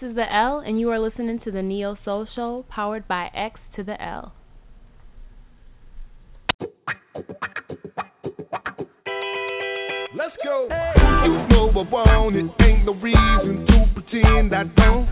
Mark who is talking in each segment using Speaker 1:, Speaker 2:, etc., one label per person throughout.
Speaker 1: This is the L, and you
Speaker 2: are listening to the Neo Soul Show, powered by X to the L.
Speaker 3: Let's go. Hey. You know I want it. Ain't no reason to pretend I don't.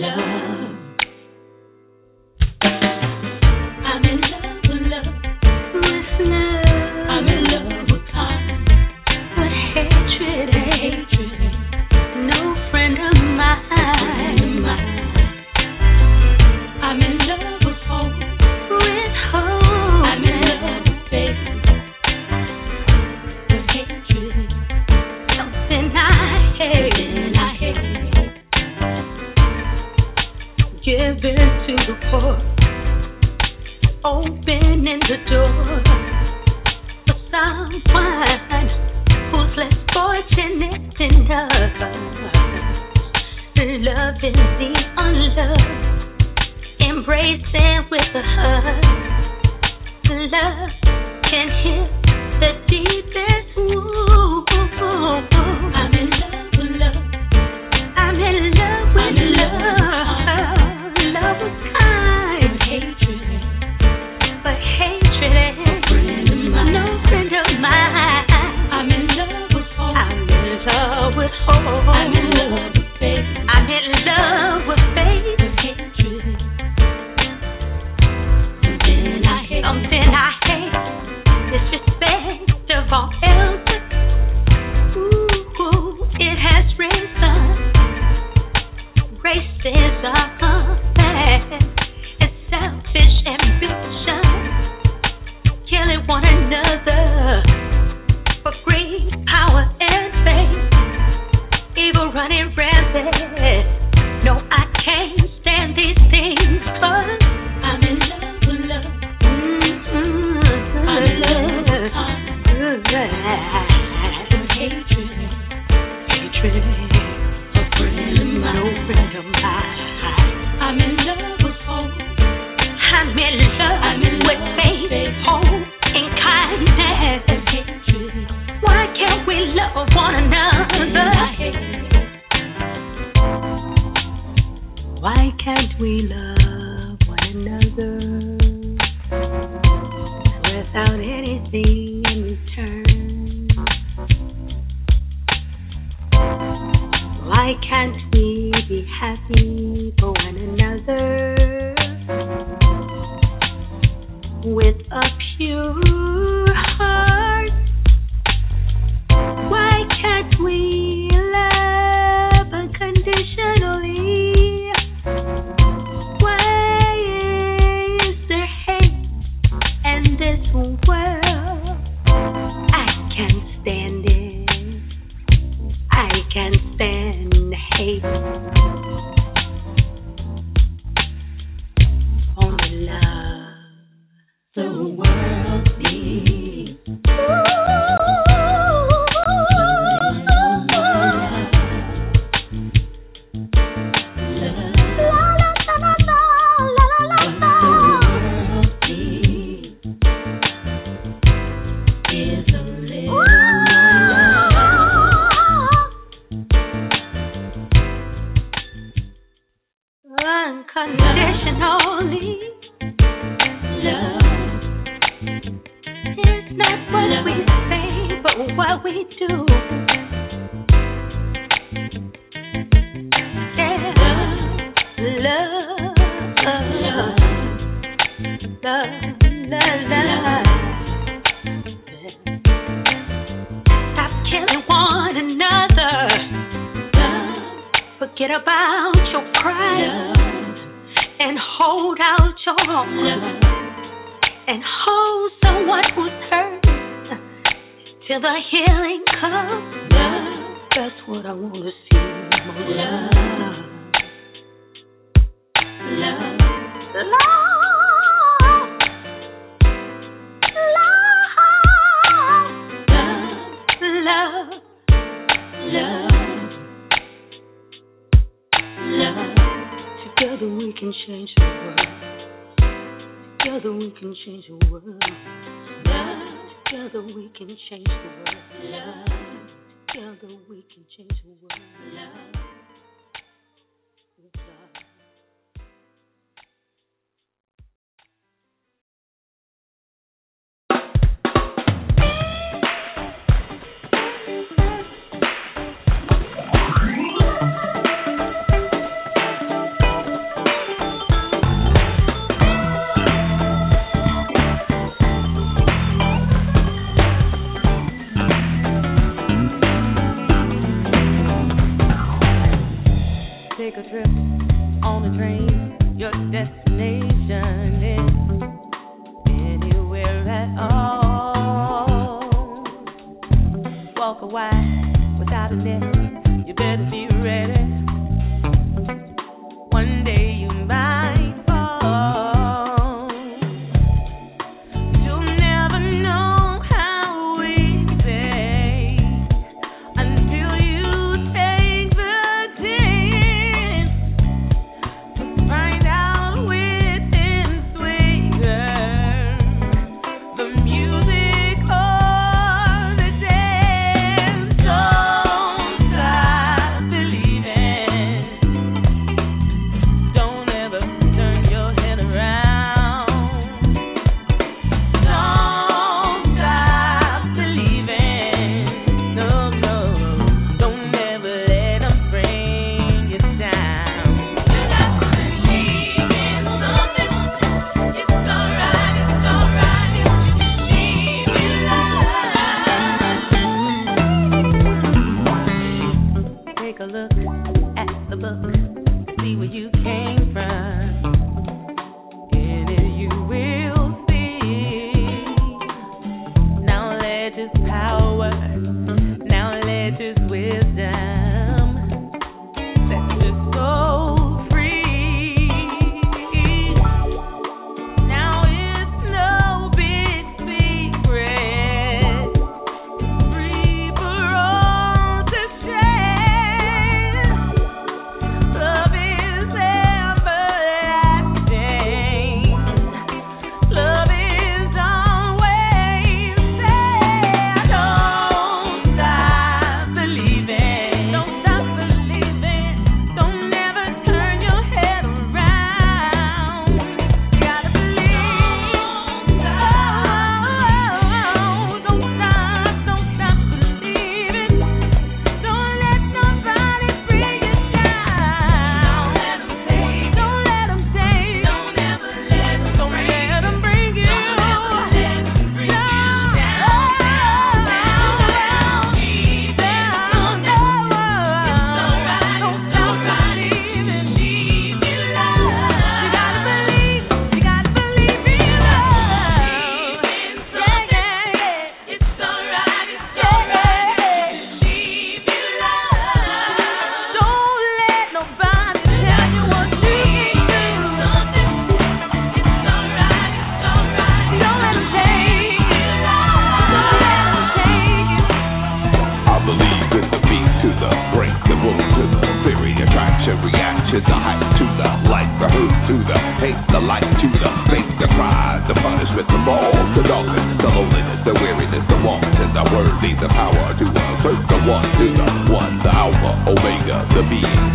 Speaker 3: love.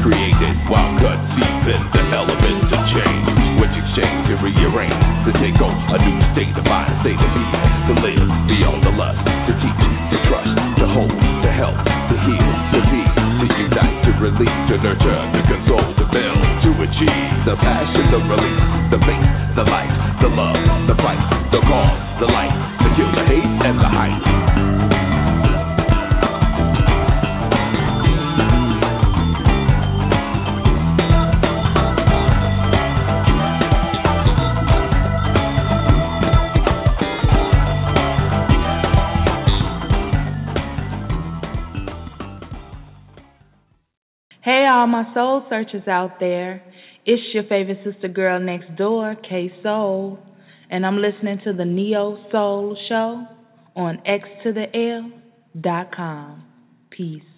Speaker 4: created. While cut deep into
Speaker 5: hell churches out there. It's your favorite sister girl next door, K Soul, and I'm listening to the Neo Soul Show on X to the L dot com. Peace.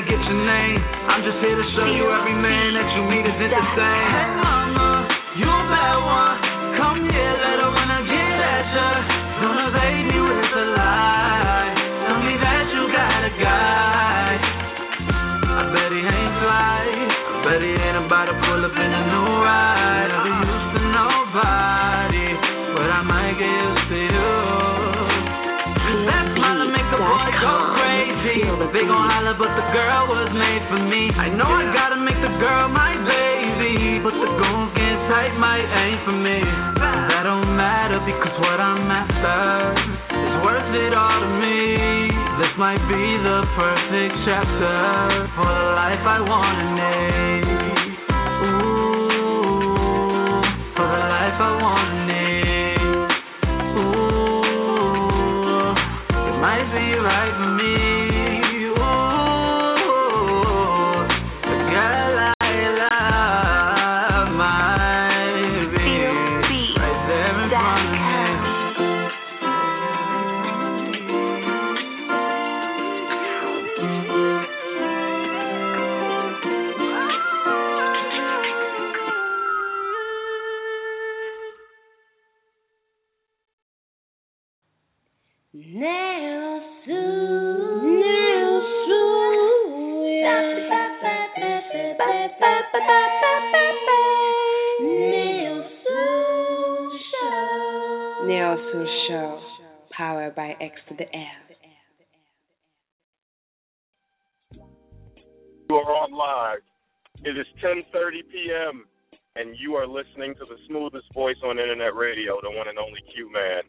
Speaker 6: I
Speaker 7: get your name? I'm just here to show you every man that you meet isn't the same. Hey mama, you a bad one. But the girl was made for me. I know I gotta make the girl my baby, but the goons getting tight might ain't for me. That don't matter because what I'm after is worth it all to me. This might be the perfect chapter for the life I wanna need.
Speaker 8: p.m. and you are listening to the smoothest voice on internet radio, the one and only Q Man.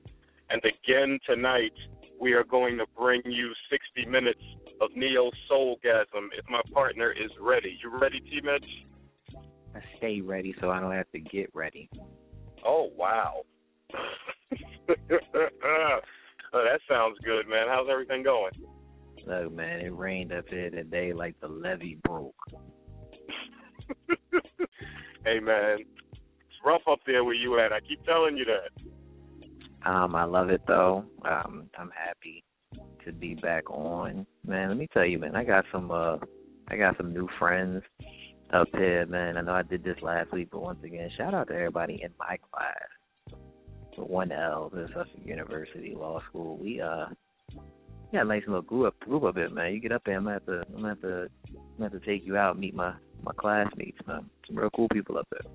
Speaker 8: And again tonight, we are going to bring you 60 minutes of neo soulgasm. If my partner is ready, you ready, T. Mitch?
Speaker 9: I stay ready so I don't have to get ready.
Speaker 8: Oh wow. oh, that sounds good, man. How's everything going?
Speaker 9: Look, man, it rained up here today like the levee broke.
Speaker 8: hey, man, it's rough up there where you at. I keep telling you that.
Speaker 9: Um, I love it though. Um, I'm happy to be back on. Man, let me tell you, man, I got some uh I got some new friends up here, man. I know I did this last week, but once again, shout out to everybody in my class. The one L, the Suffolk University Law School. We uh yeah, nice little group up group up here, man. You get up there, I'm gonna have to I'm gonna have to I'm gonna have to take you out, meet my my classmates, man. Some real cool people up there.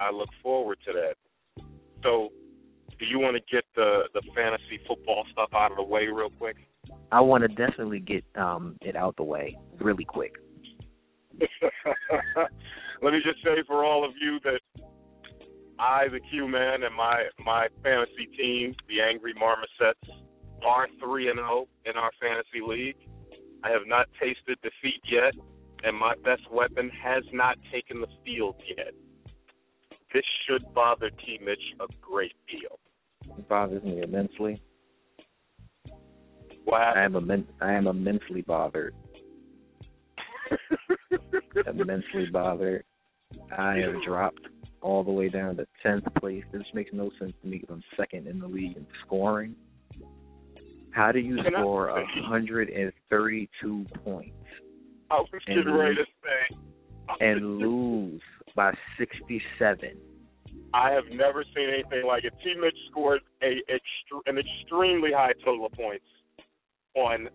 Speaker 8: I look forward to that. So, do you want to get the the fantasy football stuff out of the way real quick?
Speaker 9: I want to definitely get um it out the way really quick.
Speaker 8: Let me just say for all of you that I, the Q Man, and my my fantasy team, the Angry Marmosets, are three and zero in our fantasy league. I have not tasted defeat yet, and my best weapon has not taken the field yet. This should bother T. Mitch a great deal.
Speaker 9: It bothers me immensely.
Speaker 8: What
Speaker 9: I am immen- I am immensely bothered. immensely bothered. I have dropped all the way down to tenth place. This makes no sense to me because I'm second in the league in scoring. How do you
Speaker 8: Can
Speaker 9: score a hundred and thirty-two points
Speaker 8: I was
Speaker 9: And
Speaker 8: getting ready to
Speaker 9: lose.
Speaker 8: say.
Speaker 9: and lose by sixty-seven?
Speaker 8: I have never seen anything like it. T. Mitch scored a extre- an extremely high total of points on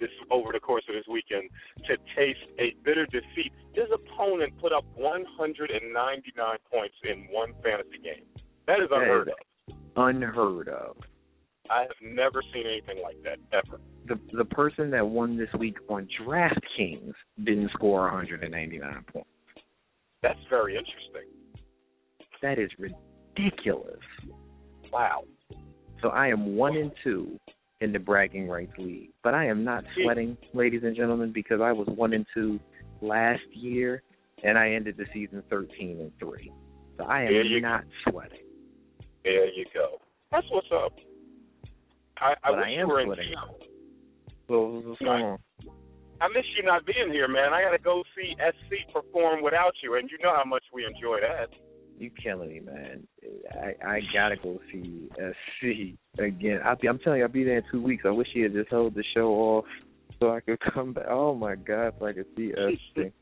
Speaker 8: this over the course of this weekend to taste a bitter defeat. His opponent put up 199 points in one fantasy game. That is unheard
Speaker 9: That
Speaker 8: of.
Speaker 9: Unheard of.
Speaker 8: I have never seen anything like that ever.
Speaker 9: The the person that won this week on DraftKings didn't score 199 points.
Speaker 8: That's very interesting.
Speaker 9: That is ridiculous.
Speaker 8: Wow.
Speaker 9: So I am one and two in the bragging rights league, but I am not sweating, ladies and gentlemen, because I was one and two last year, and I ended the season thirteen and three. So I am not sweating.
Speaker 8: There you go. That's what's up. I, I wish
Speaker 9: I
Speaker 8: you
Speaker 9: am
Speaker 8: were in town.
Speaker 9: So what's going on?
Speaker 8: I miss you not being here, man. I got to go see SC perform without you, and you know how much we enjoy that.
Speaker 9: You killing me, man. I I gotta go see SC again. I'll be, I'm telling you, I'll be there in two weeks. I wish he had just held the show off so I could come back. Oh my God, so I could see SC.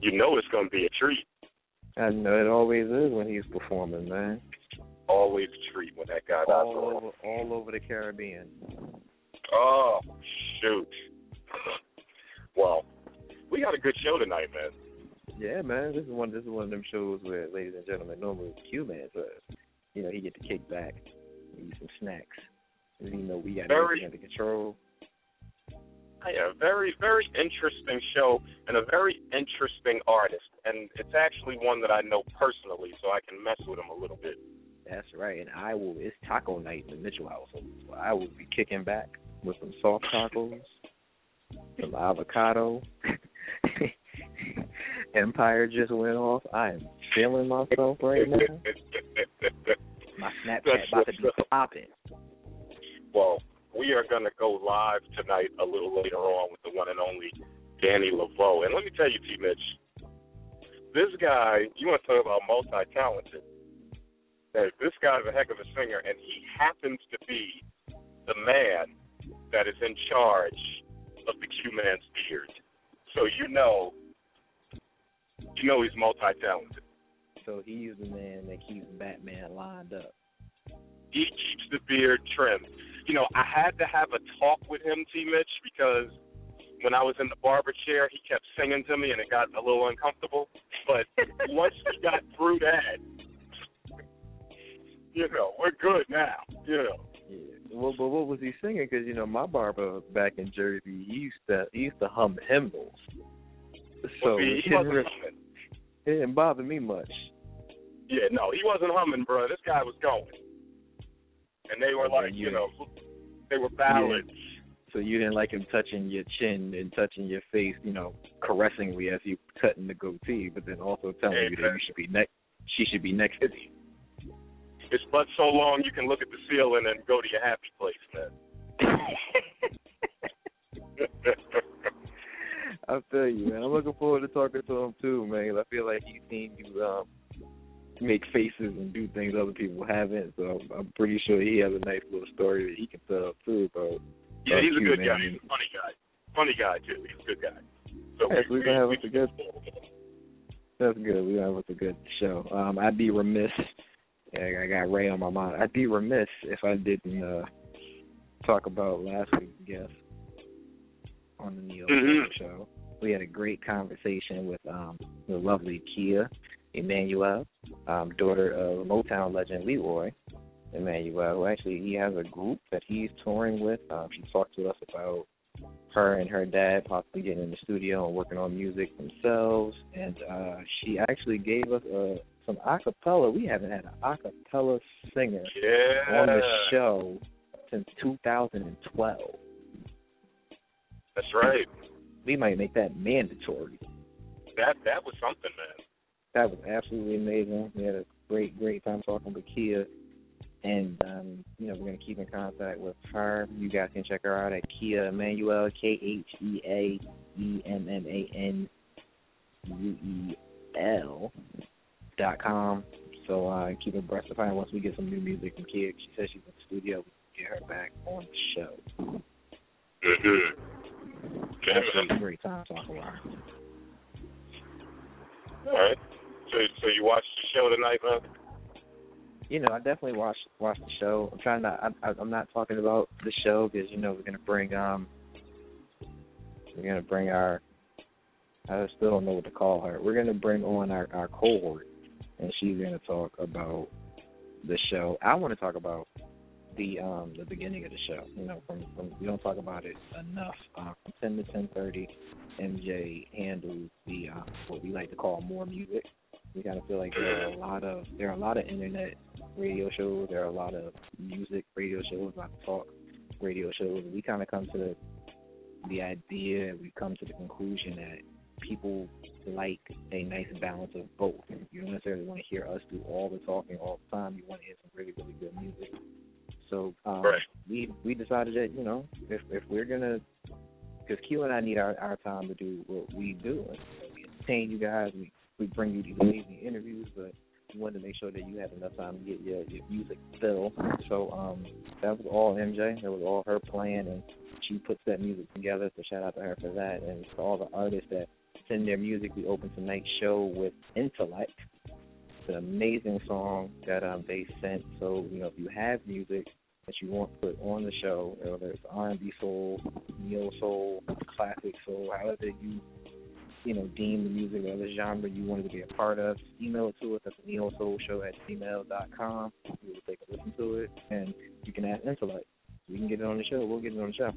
Speaker 8: You know it's to be a treat.
Speaker 9: I know it always is when he's performing, man.
Speaker 8: Always treat when that guy
Speaker 9: All over, all over the Caribbean.
Speaker 8: Oh, shoot. Well, we got a good show tonight, man.
Speaker 9: Yeah, man. This is one. This is one of them shows where, ladies and gentlemen, normally it's Q man, but you know he get to kick back, eat some snacks. You know we got
Speaker 8: Very-
Speaker 9: under control.
Speaker 8: Yeah, very, very interesting show and a very interesting artist. And it's actually one that I know personally, so I can mess with him a little bit.
Speaker 9: That's right. And I will. It's taco night in the Mitchell household, so I will be kicking back with some soft tacos, some avocado. Empire just went off. I am feeling myself right now. My Snapchat about to be popping.
Speaker 8: Well, we are going to go live tonight a little later on with the one and only Danny Lavoe. And let me tell you, T. Mitch, this guy, you want to talk about multi talented. This guy's a heck of a singer, and he happens to be the man that is in charge of the Q Man's beard. So you know, you know he's multi talented.
Speaker 9: So he's the man that keeps Batman lined up.
Speaker 8: he keeps the beard trimmed. You know, I had to have a talk with him, T. Mitch, because when I was in the barber chair, he kept singing to me, and it got a little uncomfortable. But once we got through that, you know, we're good now. You know,
Speaker 9: Yeah. Well, but what was he singing? Because you know, my barber back in Jersey, he used to he used to hum hymnals. So
Speaker 8: Well,
Speaker 9: it
Speaker 8: he
Speaker 9: didn't
Speaker 8: wasn't humming.
Speaker 9: it didn't bother me much.
Speaker 8: Yeah, no, he wasn't humming, bro. This guy was going, and they were
Speaker 9: Oh,
Speaker 8: like,
Speaker 9: yeah.
Speaker 8: you know, they were ballads.
Speaker 9: So you didn't like him touching your chin and touching your face, you know, caressingly as you cutting the goatee, but then also telling
Speaker 8: Hey,
Speaker 9: you that
Speaker 8: man.
Speaker 9: you should be next. She should be next to you.
Speaker 8: It's but so long you can look at the ceiling and go to your happy place, man.
Speaker 9: I'll tell you, man. I'm looking forward to talking to him too, man. I feel like he's seen you um make faces and do things other people haven't. So I'm, I'm pretty sure he has a nice little story that he can tell too about.
Speaker 8: Yeah,
Speaker 9: about
Speaker 8: he's a good
Speaker 9: man.
Speaker 8: guy. He's a funny guy. Funny guy too. He's a good guy. So
Speaker 9: Yeah, so we gonna have us a good. That's good. We have us a good show. Um, I'd be remiss. I I got Ray on my mind. I'd be remiss if I didn't uh talk about last week's guest on the Neil
Speaker 8: Mhm.
Speaker 9: show. We had a great conversation with um the lovely Khea Emmanuel, um, daughter of Motown legend Leroy Emmanuel, who actually he has a group that he's touring with. Um, she talked to us about her and her dad possibly getting in the studio and working on music themselves. And uh, she actually gave us uh, some acapella. We haven't had an acapella singer
Speaker 8: Yeah.
Speaker 9: on the show since 2012.
Speaker 8: That's right.
Speaker 9: We might make that mandatory.
Speaker 8: That that was something, man.
Speaker 9: That was absolutely amazing. We had a great, great time talking with Khea. And um, you know, we're gonna keep in contact with her. You guys can check her out at Khea Emmanuel, K H E A E M M A N U E L dot com. So uh keep abreast of her once we get some new music from Khea. She says she's in the studio, we can get her back on the show.
Speaker 8: Mm-hmm.
Speaker 9: Absolutely great time talking her.
Speaker 8: All right. So so you watched the show tonight, man?
Speaker 9: you know, I definitely watched watched the show. I'm trying not. I, I, I'm not talking about the show because you know we're gonna bring um we're gonna bring our I still don't know what to call her. We're gonna bring on our our cohort, and she's gonna talk about the show. I want to talk about the um the beginning of the show. You know, from from we don't talk about it enough. Uh, from ten to ten thirty, MJ handles the uh, what we like to call more music. We kind of feel like there are a lot of there are a lot of internet radio shows. There are a lot of music radio shows, of talk radio shows. We kind of come to the the idea. We come to the conclusion that people like a nice balance of both. You don't necessarily want to hear us do all the talking all the time. You want to hear some really, really good music. So um,
Speaker 8: Right.
Speaker 9: we we decided that you know if if we're gonna because Q and I need our our time to do what we do. And we entertain you guys. We we bring you these amazing interviews, but we wanted to make sure that you have enough time to get your your music fill. So um that was all MJ. That was all her plan, and she puts that music together. So shout out to her for that, and to all the artists that send their music. We opened tonight's show with Intellect. It's an amazing song that um, they sent. So you know, if you have music that you want put on the show, whether it's R&B soul, neo soul, classic soul, however you you know deem the music or the genre you wanted to be a part of, email it to us at neo soul show at gmail dot com. We will take a listen to it, and you can ask Intellect. We can get it on the show. We'll get it on the show.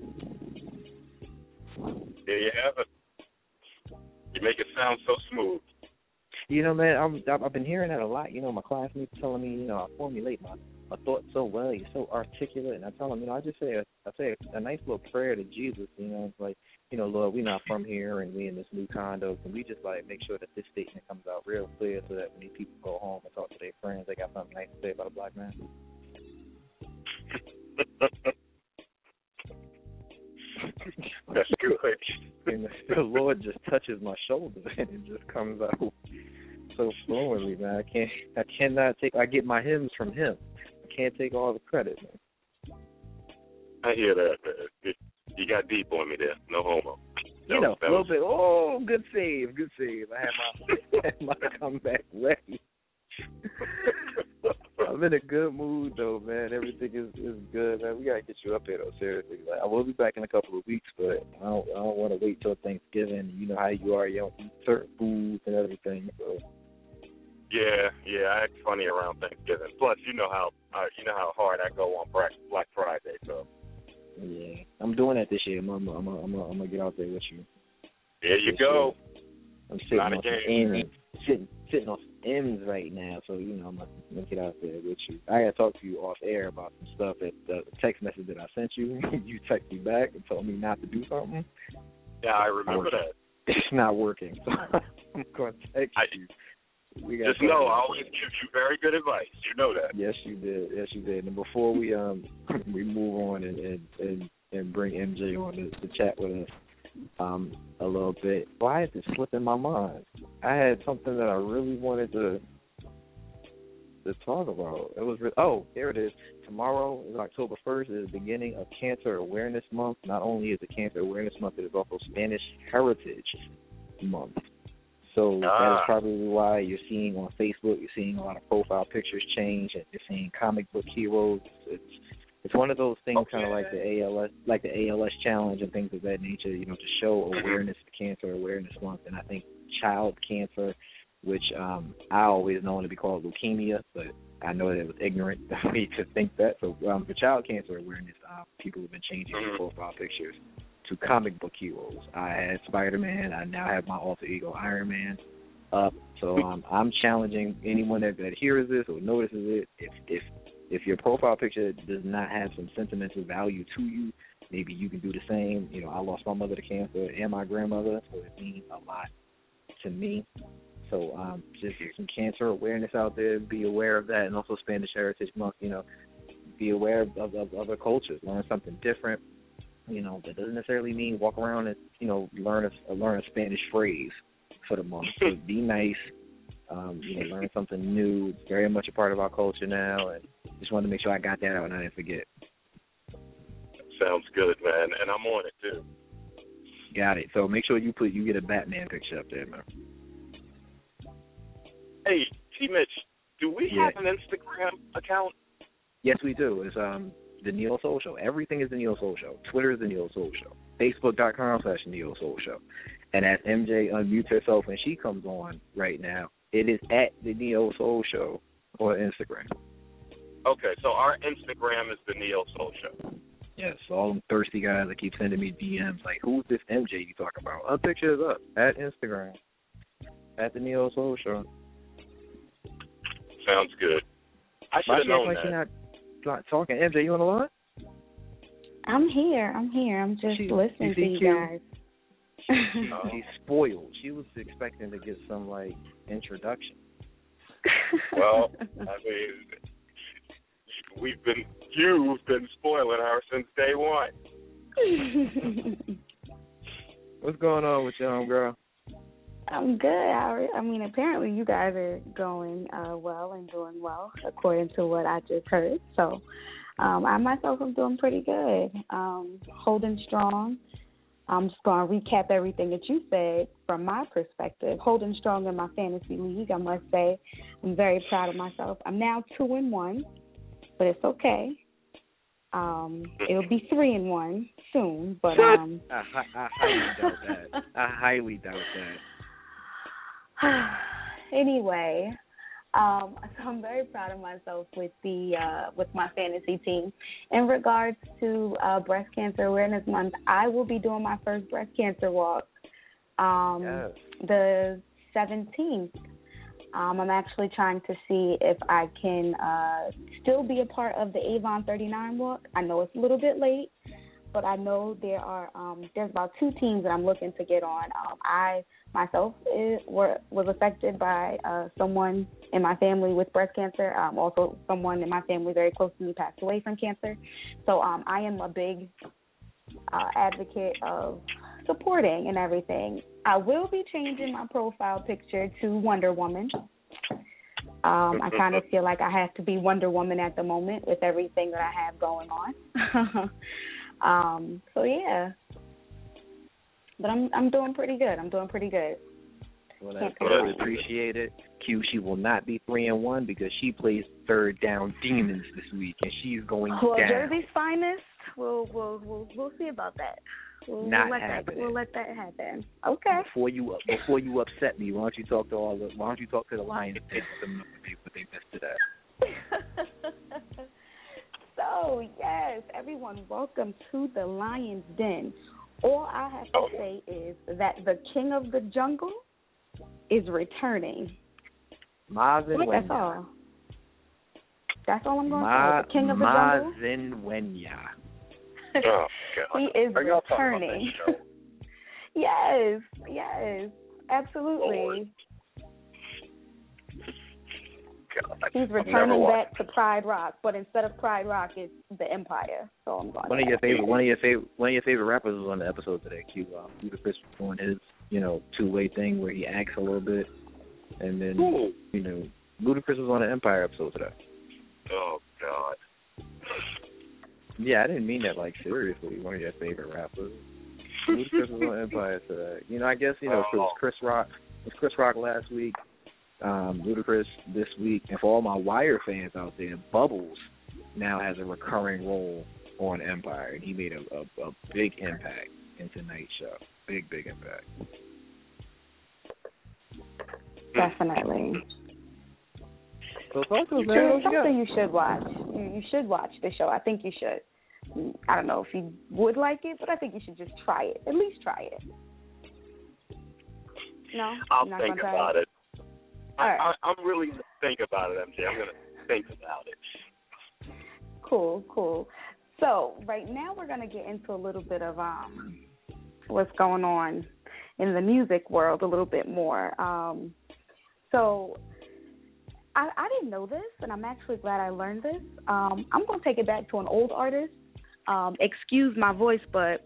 Speaker 8: There you have it. You make it sound so smooth.
Speaker 9: You know, man, I'm I've I've been hearing that a lot. You know, my classmates telling me, you know, I formulate my my thoughts so well. You're so articulate, and I tell them, you know, I just say a I say a, a nice little prayer to Jesus. You know, it's like, you know, Lord, we're not from here, and we in this new condo, and we just like make sure that this statement comes out real clear, so that when these people go home and talk to their friends, they got something nice to say about a black man.
Speaker 8: That's good.
Speaker 9: and the Lord just touches my shoulder, and it just comes out so fluently, man. I can't, I cannot take. I get my hymns from Him. I can't take all the credit, man.
Speaker 8: I hear that. Man. You got deep on me there. No homo.
Speaker 9: You know, a little
Speaker 8: was-
Speaker 9: bit. Oh, good save, good save. I had my, had my comeback ready. I'm in a good mood though, man. Everything is is good, man. We gotta get you up here though, seriously. Like I will be back in a couple of weeks, but I don't I don't want to wait till Thanksgiving. You know how you are, you don't eat certain foods and everything. So
Speaker 8: Yeah, yeah, I act funny around Thanksgiving. Plus, you know how uh, you know how hard I go on Black Friday. So
Speaker 9: yeah, I'm doing that this year. I'm I'm I'm I'm, I'm gonna get out there with you.
Speaker 8: there you
Speaker 9: This
Speaker 8: go.
Speaker 9: I'm sitting
Speaker 8: Not
Speaker 9: on some. Sitting sitting on some M's right now, so you know I'm gonna, get out there with you. I gotta talk to you off air about some stuff that the text message that I sent you. you text me back and told me not to do something.
Speaker 8: Yeah, I remember that.
Speaker 9: It's not working, so I'm gonna text you. We gotta
Speaker 8: Just know I always give you very good advice. You know that.
Speaker 9: Yes, you did. Yes, you did. And before we um we move on and and and, and bring MJ on to, to chat with us um a little bit, why is it slipping my mind? I had something that I really wanted to to talk about. It was re- oh here it is. Tomorrow is October first. Is the beginning of Cancer Awareness Month. Not only is it Cancer Awareness Month, it is also Spanish Heritage Month. So that is
Speaker 8: Ah.
Speaker 9: probably why you're seeing on Facebook, you're seeing a lot of profile pictures change, and you're seeing comic book heroes. It's it's one of those things, kind of like the ALS, like the ALS challenge and things of that nature. You know, to show awareness to Cancer Awareness Month, and I think child cancer, which um I always known to be called leukemia, but I know that it was ignorant of me to think that. So um, for child cancer awareness, uh, people have been changing their profile pictures to comic book heroes. I had Spider Man. I now have my alter ego Iron Man up. So um, I'm challenging anyone that, that hears this or notices it. If if if your profile picture does not have some sentimental value to you, maybe you can do the same. You know, I lost my mother to cancer and my grandmother, so it means a lot to me. So um, just some cancer awareness out there. Be aware of that, and also Spanish Heritage Month. You know, be aware of, of, of other cultures. Learn something different. You know, that doesn't necessarily mean walk around and you know learn a learn a Spanish phrase for the month. So be nice. Um, you know, learn something new. It's very much a part of our culture now, and just wanted to make sure I got that out and I didn't forget.
Speaker 8: Sounds good, man, and I'm on it too.
Speaker 9: Got it. So make sure you put you get a Batman picture up there, man.
Speaker 8: Hey, T. Mitch, do we
Speaker 9: Yeah.
Speaker 8: have an Instagram account?
Speaker 9: Yes, we do. It's um the Neo Soul Show. Everything is the Neo Soul Show. Twitter is the Neo Soul Show. Facebook.com slash Neo Soul Show. And as MJ unmutes herself when she comes on right now, it is at the Neo Soul Show on Instagram.
Speaker 8: Okay, so our Instagram is the Neo Soul Show.
Speaker 9: Yes, all them thirsty guys that keep sending me DMs like, who's this MJ you talking about? A picture is up at Instagram. At the Neo Soul Show.
Speaker 8: Sounds good. I should
Speaker 9: Why
Speaker 8: have
Speaker 9: she act
Speaker 8: known
Speaker 9: like
Speaker 8: that.
Speaker 9: she not, not talking? MJ, you on the line?
Speaker 10: I'm here. I'm here. I'm just
Speaker 9: She-
Speaker 10: listening
Speaker 9: you
Speaker 10: to you
Speaker 9: Q?
Speaker 10: guys.
Speaker 9: She, she's spoiled. She was expecting to get some like introduction.
Speaker 8: Well, I mean, we've been you've been spoiling her since day one.
Speaker 9: What's going on with you, homegirl?
Speaker 10: I'm good. I, I mean, apparently you guys are going uh, well and doing well, according to what I just heard. So, um, I myself am doing pretty good. Um, holding strong. I'm just going to recap everything that you said from my perspective. Holding strong in my fantasy league, I must say, I'm very proud of myself. I'm now two and one, but it's okay. Um, it'll be three and one soon, but um,
Speaker 9: I, I highly doubt that. I highly doubt that.
Speaker 10: anyway, um, so I'm very proud of myself with the uh, with my fantasy team. In regards to uh, Breast Cancer Awareness Month, I will be doing my first breast cancer walk um,
Speaker 9: Yes.
Speaker 10: the 17th. Um, I'm actually trying to see if I can uh, still be a part of the Avon 39 walk. I know it's a little bit late, but I know there are um, there's about two teams that I'm looking to get on. Um, I myself is, were, was affected by uh, someone in my family with breast cancer. Um, also, someone in my family very close to me passed away from cancer. So um, I am a big uh, advocate of supporting and everything. I will be changing my profile picture to Wonder Woman. Um, I kind of feel like I have to be Wonder Woman at the moment with everything that I have going on. um, so yeah, but I'm I'm doing pretty good. I'm doing pretty good.
Speaker 9: Well, that's good. Appreciate it. Q, she will not be three and one because she plays third down demons this week, and she's going
Speaker 10: Well,
Speaker 9: down.
Speaker 10: Jersey's finest. We'll we'll we'll we'll see about that. We'll,
Speaker 9: Not
Speaker 10: we'll let
Speaker 9: happening.
Speaker 10: that we'll let that happen. Okay.
Speaker 9: Before you before you upset me, why don't you talk to all the why don't you talk to the Lions and them what they missed today?
Speaker 10: so yes, everyone, welcome to the Lion's Den. All I have to oh. say is that the King of the Jungle is returning.
Speaker 9: Marvin
Speaker 10: That's all. That's all I'm going to
Speaker 9: Ma-
Speaker 10: say. The King of the Jungle.
Speaker 9: Marvin Wenya.
Speaker 8: Oh God.
Speaker 10: He is
Speaker 8: Are y'all about
Speaker 10: returning.
Speaker 8: that show?
Speaker 10: Yes, yes, absolutely.
Speaker 8: Lord. God,
Speaker 10: He's returning back to Pride Rock, but instead of Pride Rock, it's the Empire. So I'm going.
Speaker 9: One of your favorite one of your favorite one of your favorite rappers was on the episode today. Q. Uh, Ludacris was doing his you know two way thing where he acts a little bit, and then
Speaker 8: Ooh.
Speaker 9: you know Ludacris was on the Empire episode today.
Speaker 8: Oh God.
Speaker 9: Yeah, I didn't mean that like seriously. One of your favorite rappers. Ludacris was on Empire today. You know, I guess you know it was Chris Rock. It was Chris Rock last week. Um, Ludacris this week, and for all my Wire fans out there, Bubbles now has a recurring role on Empire, and he made a, a, a big impact in tonight's show. Big, big impact.
Speaker 10: Definitely.
Speaker 9: So talk to us, man. You
Speaker 10: something you should watch. You, you should watch the show. I think you should. I don't know if you would like it, but I think you should just try it. At least try it. No,
Speaker 8: I'll
Speaker 10: not
Speaker 8: think
Speaker 10: gonna try
Speaker 8: about it.
Speaker 10: All right.
Speaker 8: I, I'm really gonna think about it, MJ. I'm gonna think about it.
Speaker 10: Cool, cool. So right now we're gonna get into a little bit of um what's going on in the music world a little bit more. Um so I, I didn't know this and I'm actually glad I learned this. Um I'm gonna take it back to an old artist. Um, excuse my voice, but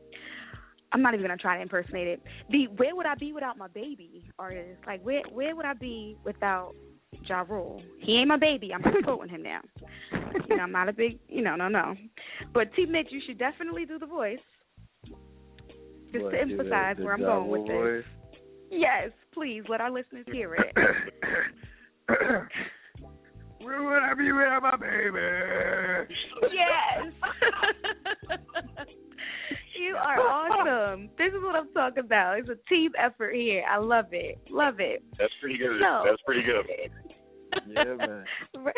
Speaker 10: I'm not even gonna try to impersonate it. The where would I be without my baby artist? Like where where would I be without Ja Rule? He ain't my baby. I'm quoting him now. You know, I'm not a big you know, no no. But T Mitch, you should definitely do the voice. Just
Speaker 9: What,
Speaker 10: to
Speaker 9: do the-
Speaker 10: emphasize
Speaker 9: the
Speaker 10: where I'm
Speaker 9: Ja
Speaker 10: going with
Speaker 9: Rule
Speaker 10: this. Yes, please let our listeners hear it.
Speaker 9: Where would I be without my baby?
Speaker 10: yes. you are awesome. This is what I'm talking about. It's a team effort here. I love it. Love it.
Speaker 8: That's pretty good.
Speaker 10: So-
Speaker 8: That's pretty good, man.
Speaker 9: Yeah, man.
Speaker 10: Right.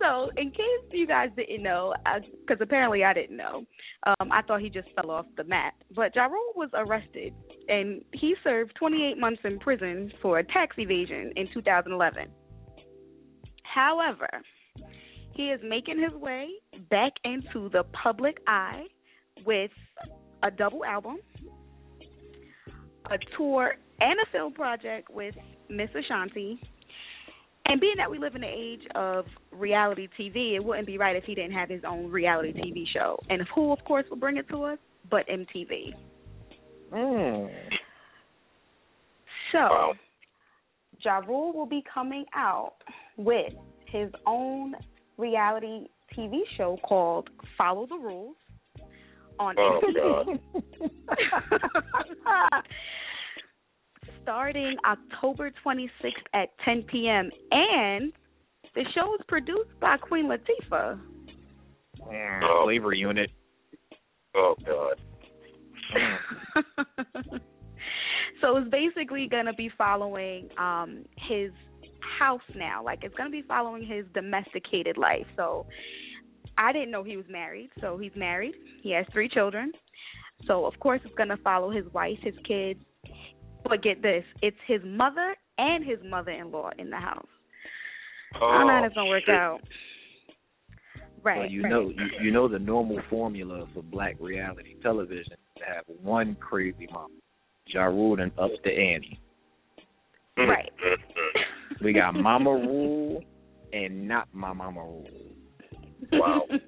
Speaker 10: So, in case you guys didn't know, because apparently I didn't know, um, I thought he just fell off the map. But Ja Rule was arrested, and he served 28 months in prison for tax evasion in 2011. However, he is making his way back into the public eye with a double album, a tour and a film project with Miss Ashanti. And being that we live in the age of reality TV, it wouldn't be right if he didn't have his own reality TV show. And who, of course, will bring it to us? But MTV.
Speaker 9: Mm.
Speaker 10: So, Ja Rule will be coming out with his own reality TV show called Follow the Rules on
Speaker 8: Oh,
Speaker 10: MTV. Starting October 26th at 10 p.m. And the show is produced by Queen Latifah.
Speaker 9: Flavor unit.
Speaker 8: Oh God.
Speaker 10: so it's basically going to be following um his house now. Like it's going to be following his domesticated life. So I didn't know he was married. So he's married. He has three children. So of course it's going to follow his wife, his kids. But get this, it's his mother and his mother-in-law in the house. I don't know how that's going to work
Speaker 8: shit.
Speaker 10: out. Right.
Speaker 9: Well, you
Speaker 10: right.
Speaker 9: know, you, you know the normal formula for black reality television to have one crazy mom. Ja Rule and up to Annie.
Speaker 10: Right.
Speaker 9: We got Mama Rule and not my Mama Rule.
Speaker 8: Wow.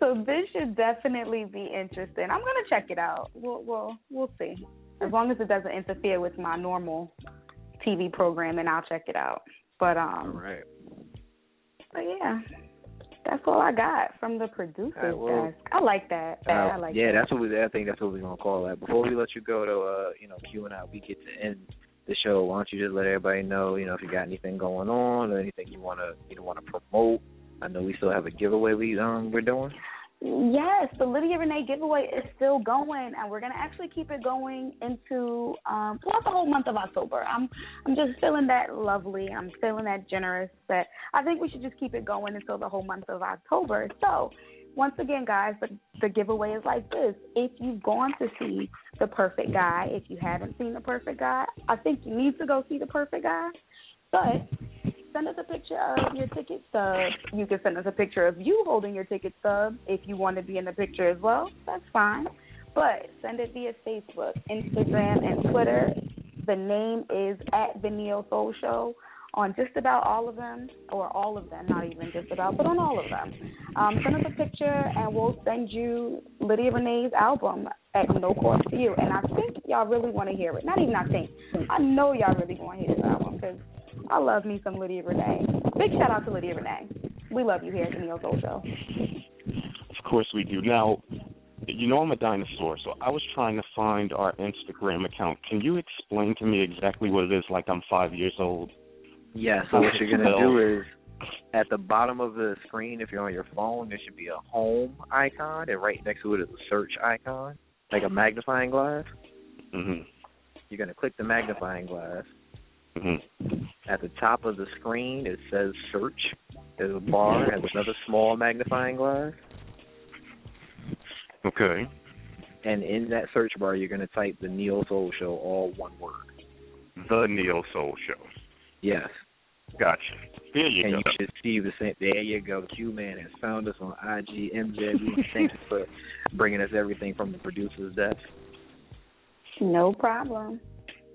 Speaker 10: so this should definitely be interesting. I'm gonna check it out. We'll we'll we'll see. As long as it doesn't interfere with my normal TV programming, I'll check it out. But um,
Speaker 9: All right.
Speaker 10: but yeah, that's all I got from the producers
Speaker 9: right, well,
Speaker 10: desk. I like that.
Speaker 9: Uh,
Speaker 10: I like
Speaker 9: yeah,
Speaker 10: that.
Speaker 9: that's what we. I think that's what we're gonna call that. Before we let you go, though, uh, you know, Q and I, we get to end the show. Why don't you just let everybody know, you know, if you got anything going on or anything you wanna, you want to promote. I know we still have a giveaway we um we're doing.
Speaker 10: Yes, the Lydia Renee giveaway is still going, and we're gonna actually keep it going into um, throughout the whole month of October. I'm I'm just feeling that lovely. I'm feeling that generous. That I think we should just keep it going until the whole month of October. So, once again, guys, the the giveaway is like this: if you've gone to see the Perfect Guy, if you haven't seen the Perfect Guy, I think you need to go see the Perfect Guy. But send us a picture of your ticket stub. You can send us a picture of you holding your ticket stub if you want to be in the picture as well. That's fine. But send it via Facebook, Instagram, and Twitter. The name is at the Neo Soul Show on just about all of them, or all of them, not even just about, but on all of them. Um, send us a picture, and we'll send you Lydia Renee's album at no cost to you. And I think y'all really want to hear it. Not even I think. I know y'all really want to hear this album because I love me some Lydia Renee. Big shout out to Lydia Renee. We love you here at the Neo Soul Show.
Speaker 8: Of course we do. Now, you know I'm a dinosaur, so I was trying to find our Instagram account. Can you explain to me exactly what it is like I'm five years old?
Speaker 9: Yeah. So what you're gonna do is at the bottom of the screen, if you're on your phone, there should be a home icon, and right next to it is a search icon, like a magnifying glass.
Speaker 8: hmm
Speaker 9: You're gonna click the magnifying glass.
Speaker 8: hmm
Speaker 9: At the top of the screen, it says search. There's a bar and another small magnifying glass.
Speaker 8: Okay.
Speaker 9: And in that search bar, you're going to type the Neo Soul Show, all one word.
Speaker 8: The Neo Soul Show.
Speaker 9: Yes.
Speaker 8: Gotcha. There you
Speaker 9: and
Speaker 8: go.
Speaker 9: you should see the same. There you go. Q Man has found us on IG. MJ, we thank you for bringing us everything from the producer's desk.
Speaker 10: No problem.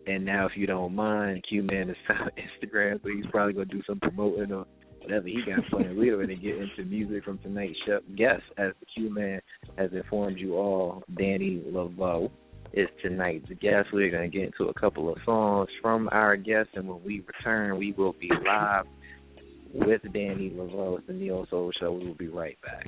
Speaker 9: And now, if you don't mind, Q Man is on Instagram, so he's probably gonna do some promoting or whatever he got planned. We're going to get into music from tonight's chef guest, as the Q Man has informed you all. Danny Lavoe is tonight's guest. We're going to get into a couple of songs from our guest, and when we return, we will be live with Danny Lavoe at the Neo Soul Show. We will be right back.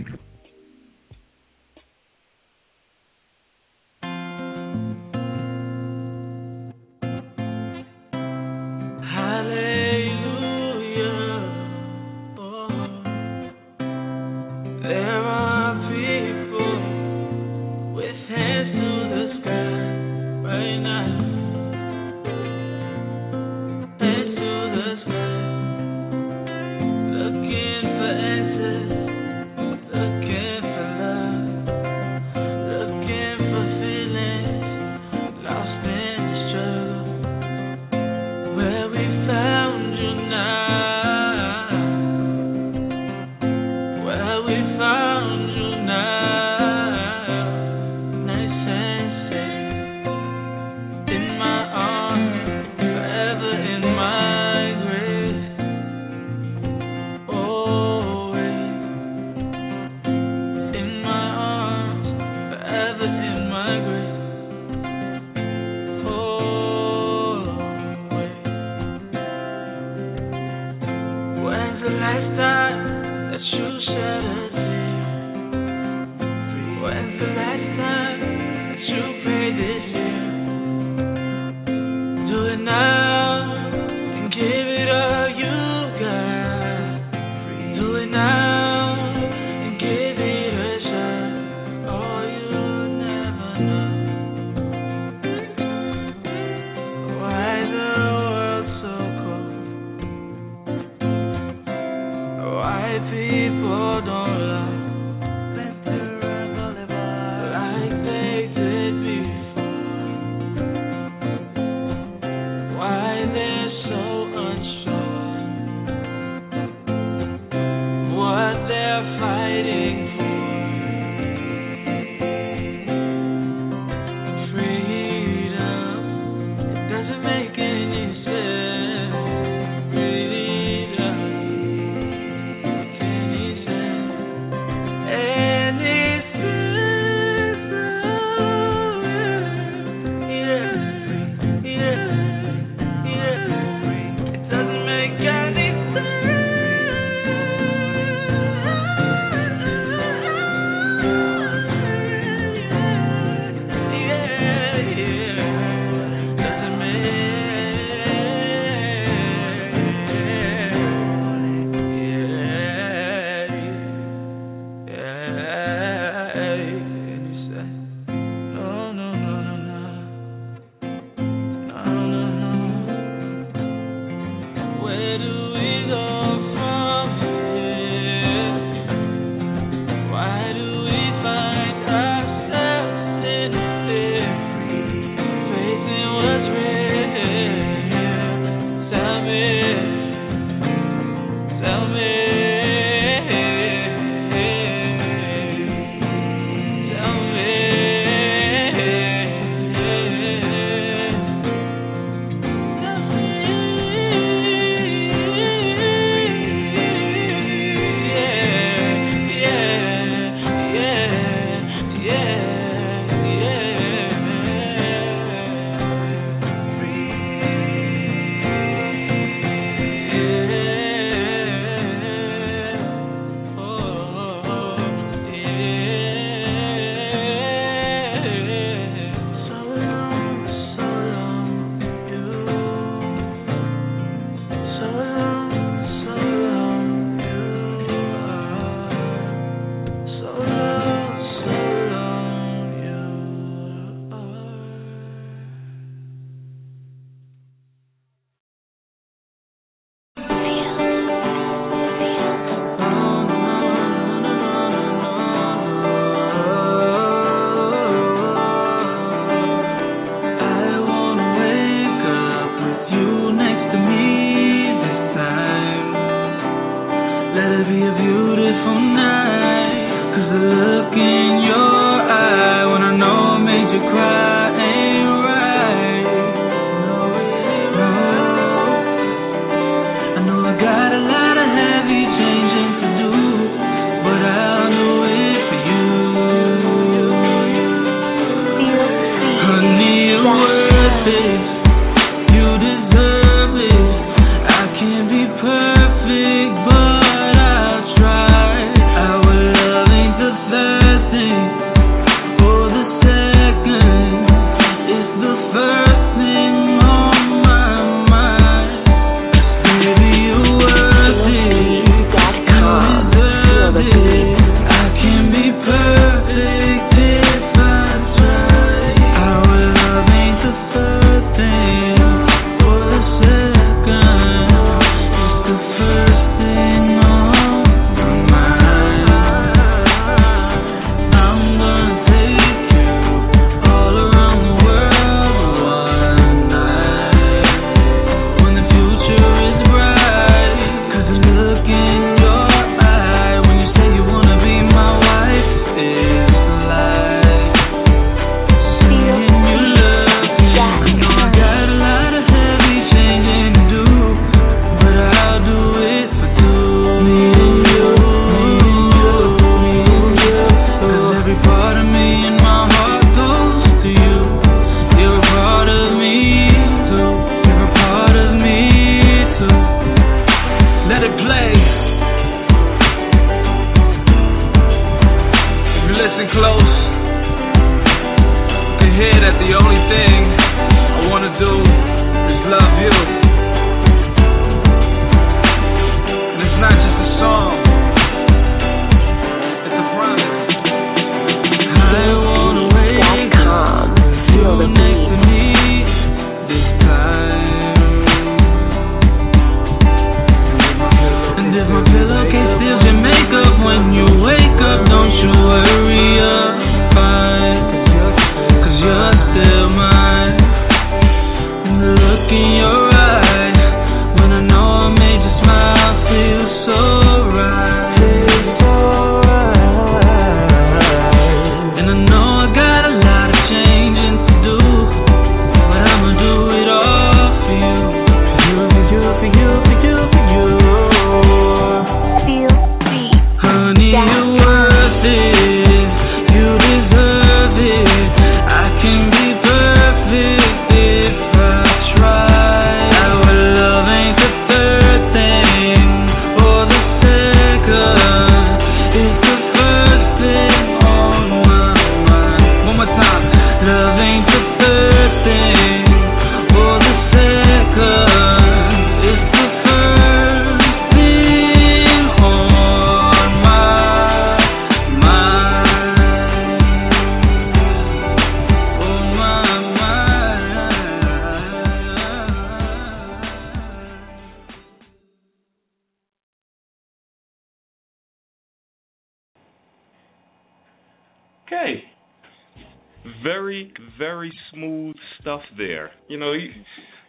Speaker 11: Very, very smooth stuff there. You know, you,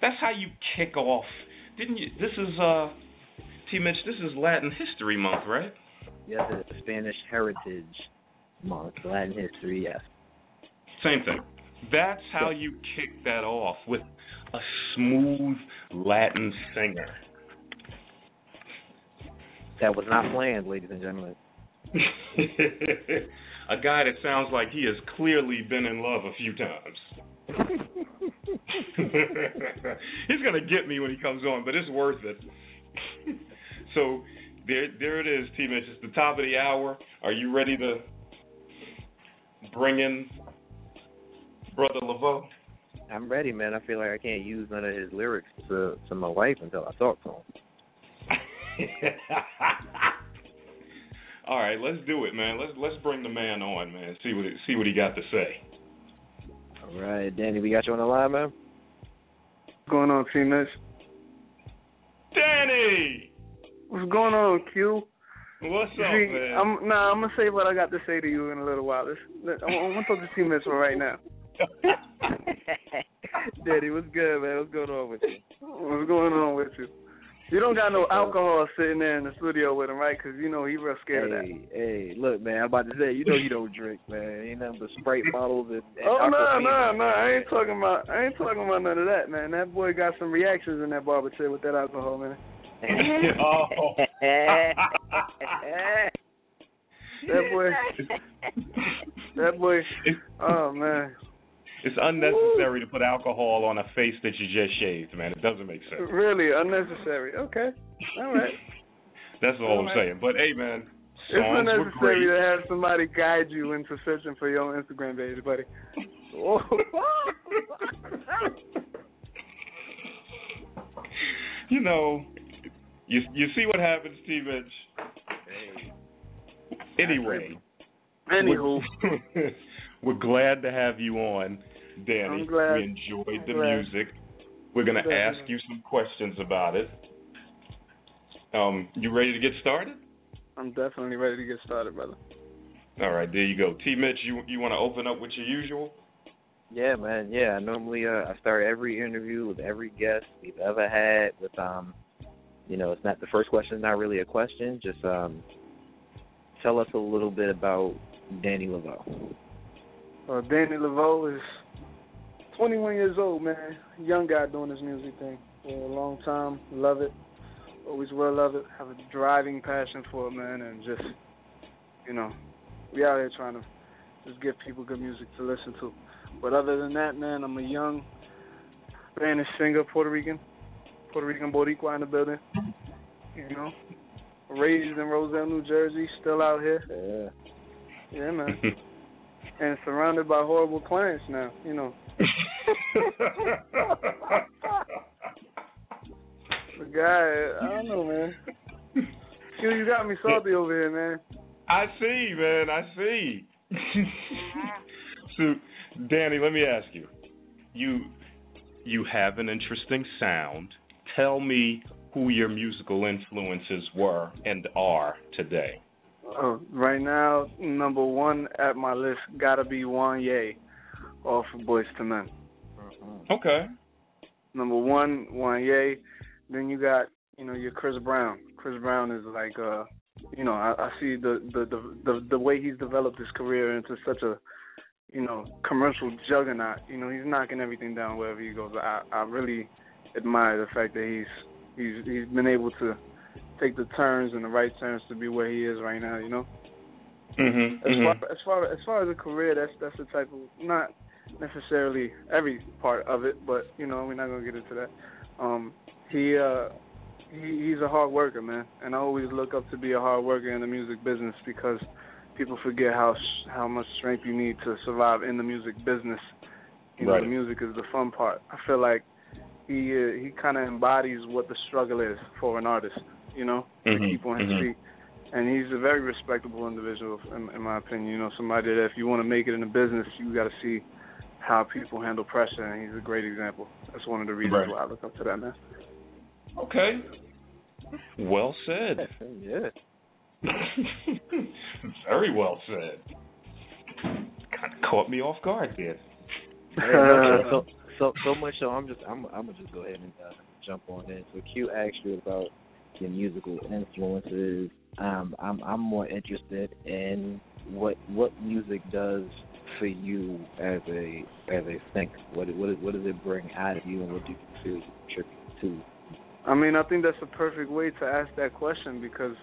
Speaker 11: that's how you kick off. Didn't you? This is uh, T. Mitch. This is Latin History Month, right?
Speaker 9: Yes, it's Spanish Heritage Month, Latin history. Yes.
Speaker 11: Same thing. That's how you kick that off with a smooth Latin singer.
Speaker 9: That was not planned, ladies and gentlemen.
Speaker 11: a guy that sounds like he has clearly been in love a few times. He's gonna get me when he comes on, but it's worth it. so there, there it is, T. Mitch. It's the top of the hour. Are you ready to bring in Brother Lavoe?
Speaker 9: I'm ready, man. I feel like I can't use none of his lyrics to to my wife until I talk to him.
Speaker 11: All right, let's do it, man. Let's let's bring the man on, man. See what see what he got to say.
Speaker 9: All right, Danny, we got you on the line, man.
Speaker 12: What's going on, T Mitch?
Speaker 11: Danny,
Speaker 12: What's going on, Q?
Speaker 11: what's up,
Speaker 12: see,
Speaker 11: man?
Speaker 12: I'm nah, I'm gonna say what I got to say to you in a little while. This, I'm, I'm gonna talk to T Mitch for right now.
Speaker 9: Danny, what's good, man? What's going on with you?
Speaker 12: What's going on with you? You don't got no alcohol sitting there in the studio with him, right? 'Cause you know he real scared of that.
Speaker 9: Hey, hey, look, man, I'm about to say, you know you don't drink, man. Ain't nothing but Sprite bottles and, and
Speaker 12: Oh no, no, no! I ain't talking about. I ain't talking about none of that, man. That boy got some reactions in that barber chair with that alcohol, man.
Speaker 11: oh.
Speaker 12: That boy. That boy. Oh man.
Speaker 11: It's unnecessary to put alcohol on a face that you just shaved, man. It doesn't make sense.
Speaker 12: Really unnecessary. Okay. All right.
Speaker 11: That's all I'm
Speaker 12: All right.
Speaker 11: saying. But hey, man,
Speaker 12: It's
Speaker 11: songs were
Speaker 12: unnecessary to have somebody guide you into searching for your own Instagram page, buddy. Oh.
Speaker 11: You know, you you see what happens, T. Mitch. Anyway,
Speaker 12: Anywho,
Speaker 11: we're, we're glad to have you on, Danny.
Speaker 12: I'm glad.
Speaker 11: We enjoyed
Speaker 12: I'm
Speaker 11: the
Speaker 12: glad.
Speaker 11: music. We're gonna ask you some questions about it. Um, you ready to get started?
Speaker 12: I'm definitely ready to get started, brother.
Speaker 11: All right, there you go. T. Mitch, you you want to open up with your usual?
Speaker 9: Yeah, man. Yeah, normally uh, I start every interview with every guest we've ever had with um, you know, it's not the first question is not really a question. Just um, tell us a little bit about Danny Lavoe.
Speaker 12: Uh, Danny Lavoe is 21 years old, man. Young guy doing this music thing for a long time. Love it. Always will love it. Have a driving passion for it, man, and just, you know, we out here trying to just give people good music to listen to. But other than that, man, I'm a young Spanish singer, Puerto Rican, Puerto Rican Boricua in the building. You know, raised in Roselle, New Jersey, still out here.
Speaker 9: Yeah.
Speaker 12: Yeah, man. and surrounded by horrible clients now. You know, the guy. I don't know, man. Q, you got me salty over here, man.
Speaker 11: I see, man. I see. so, Danny, let me ask you. You you have an interesting sound. Tell me who your musical influences were and are today.
Speaker 12: Uh, right now, number one at my list gotta be Wanya off of Boyz II Men.
Speaker 11: Okay.
Speaker 12: Number one, Wanya. Then you got, you know, your Chris Brown. Chris Brown is like, uh, you know, I, I see the, the the the the way he's developed his career into such a, you know, commercial juggernaut. You know, he's knocking everything down wherever he goes. I I really admire the fact that he's he's he's been able to take the turns and the right turns to be where he is right now. You know.
Speaker 11: Mhm.
Speaker 12: As far as far as far as a career, that's that's the type of not necessarily every part of it, but you know we're not gonna get into that. Um, he uh he he's a hard worker, man, and I always look up to be a hard worker in the music business because people forget how how much strength you need to survive in the music business. You know, the music is the fun part. I feel like he uh, he kind of embodies what the struggle is for an artist. You know, to
Speaker 11: Mhm,
Speaker 12: keep on his
Speaker 11: mhm.
Speaker 12: feet and he's a very respectable individual in, in my opinion. You know, somebody that if you want to make it in the business, you got to see how people handle pressure, and he's a great example. That's one of the reasons
Speaker 11: Right.
Speaker 12: why I look up to that man.
Speaker 11: Okay. Well said.
Speaker 9: Yeah.
Speaker 11: Very well said. kind of caught me off guard there.
Speaker 9: so so so much so I'm just I'm I'm gonna just go ahead and uh, jump on in. So Q asked you about your musical influences. Um, I'm I'm more interested in what what music does for you as a as a thinker. What what what does it bring out of you, and what do you feel you contribute to?
Speaker 12: I mean, I think that's a perfect way to ask that question because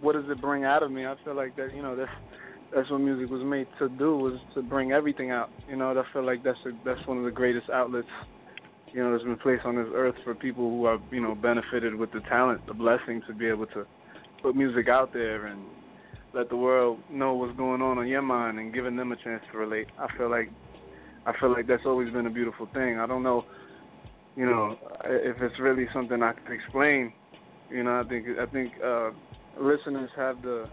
Speaker 12: what does it bring out of me? I feel like that you know that's that's what music was made to do was to bring everything out. You know, I feel like that's a, that's one of the greatest outlets you know that's been placed on this earth for people who are you know benefited with the talent, the blessing to be able to put music out there and let the world know what's going on on your mind and giving them a chance to relate. I feel like I feel like that's always been a beautiful thing. I don't know, you know, if it's really something I can explain. You know, I think I think uh listeners have the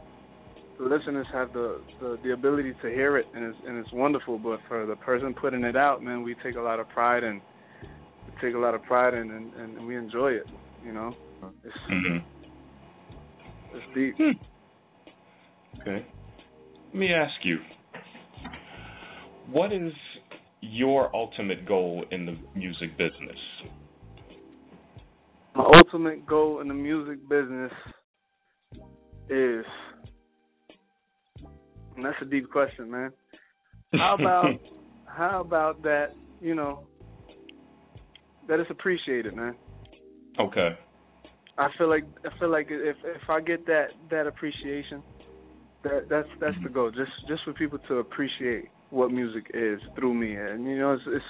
Speaker 12: the listeners have the, the the ability to hear it and it's and it's wonderful but for the person putting it out man we take a lot of pride in we take a lot of pride in and, and we enjoy it you know it's
Speaker 11: mm-hmm.
Speaker 12: it's deep
Speaker 11: okay let me ask you what is your ultimate goal in the music business
Speaker 12: my ultimate goal in the music business is and that's a deep question, man. How about how about that, you know, that it's appreciated, man.
Speaker 11: Okay.
Speaker 12: I feel like I feel like if if I get that that appreciation, that that's that's the goal. Just just for people to appreciate what music is through me, and you know, it's, it's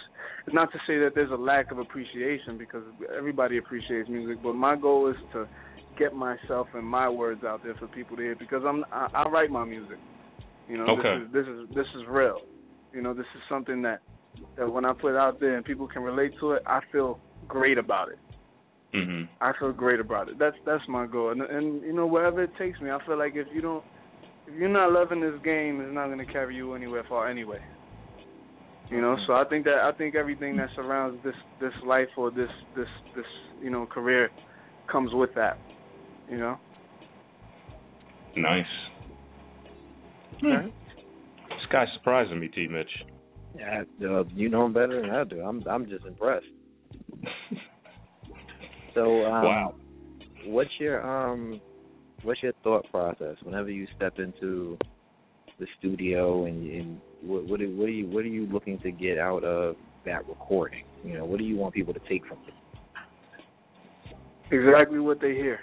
Speaker 12: it's not to say that there's a lack of appreciation because everybody appreciates music, but my goal is to get myself and my words out there for people to hear because I'm I, I write my music. You know,
Speaker 11: okay.
Speaker 12: this is this is this is real. You know, this is something that that when I put out there and people can relate to it, I feel great about it.
Speaker 11: hmm
Speaker 12: I feel great about it. That's that's my goal. And and you know, wherever it takes me, I feel like if you don't if you're not loving this game, it's not going to carry you anywhere far anyway. You know, so I think that I think everything that surrounds this this life or this this this you know career comes with that. You know.
Speaker 11: Nice.
Speaker 12: Okay.
Speaker 11: This guy's surprising me, T. Mitch.
Speaker 9: Yeah, uh, you know him better than I do. I'm I'm just impressed. so, um,
Speaker 11: wow.
Speaker 9: What's your um, what's your thought process whenever you step into the studio and, and what what are, what are you what are you looking to get out of that recording? You know, what do you want people to take from it?
Speaker 12: Exactly what they hear.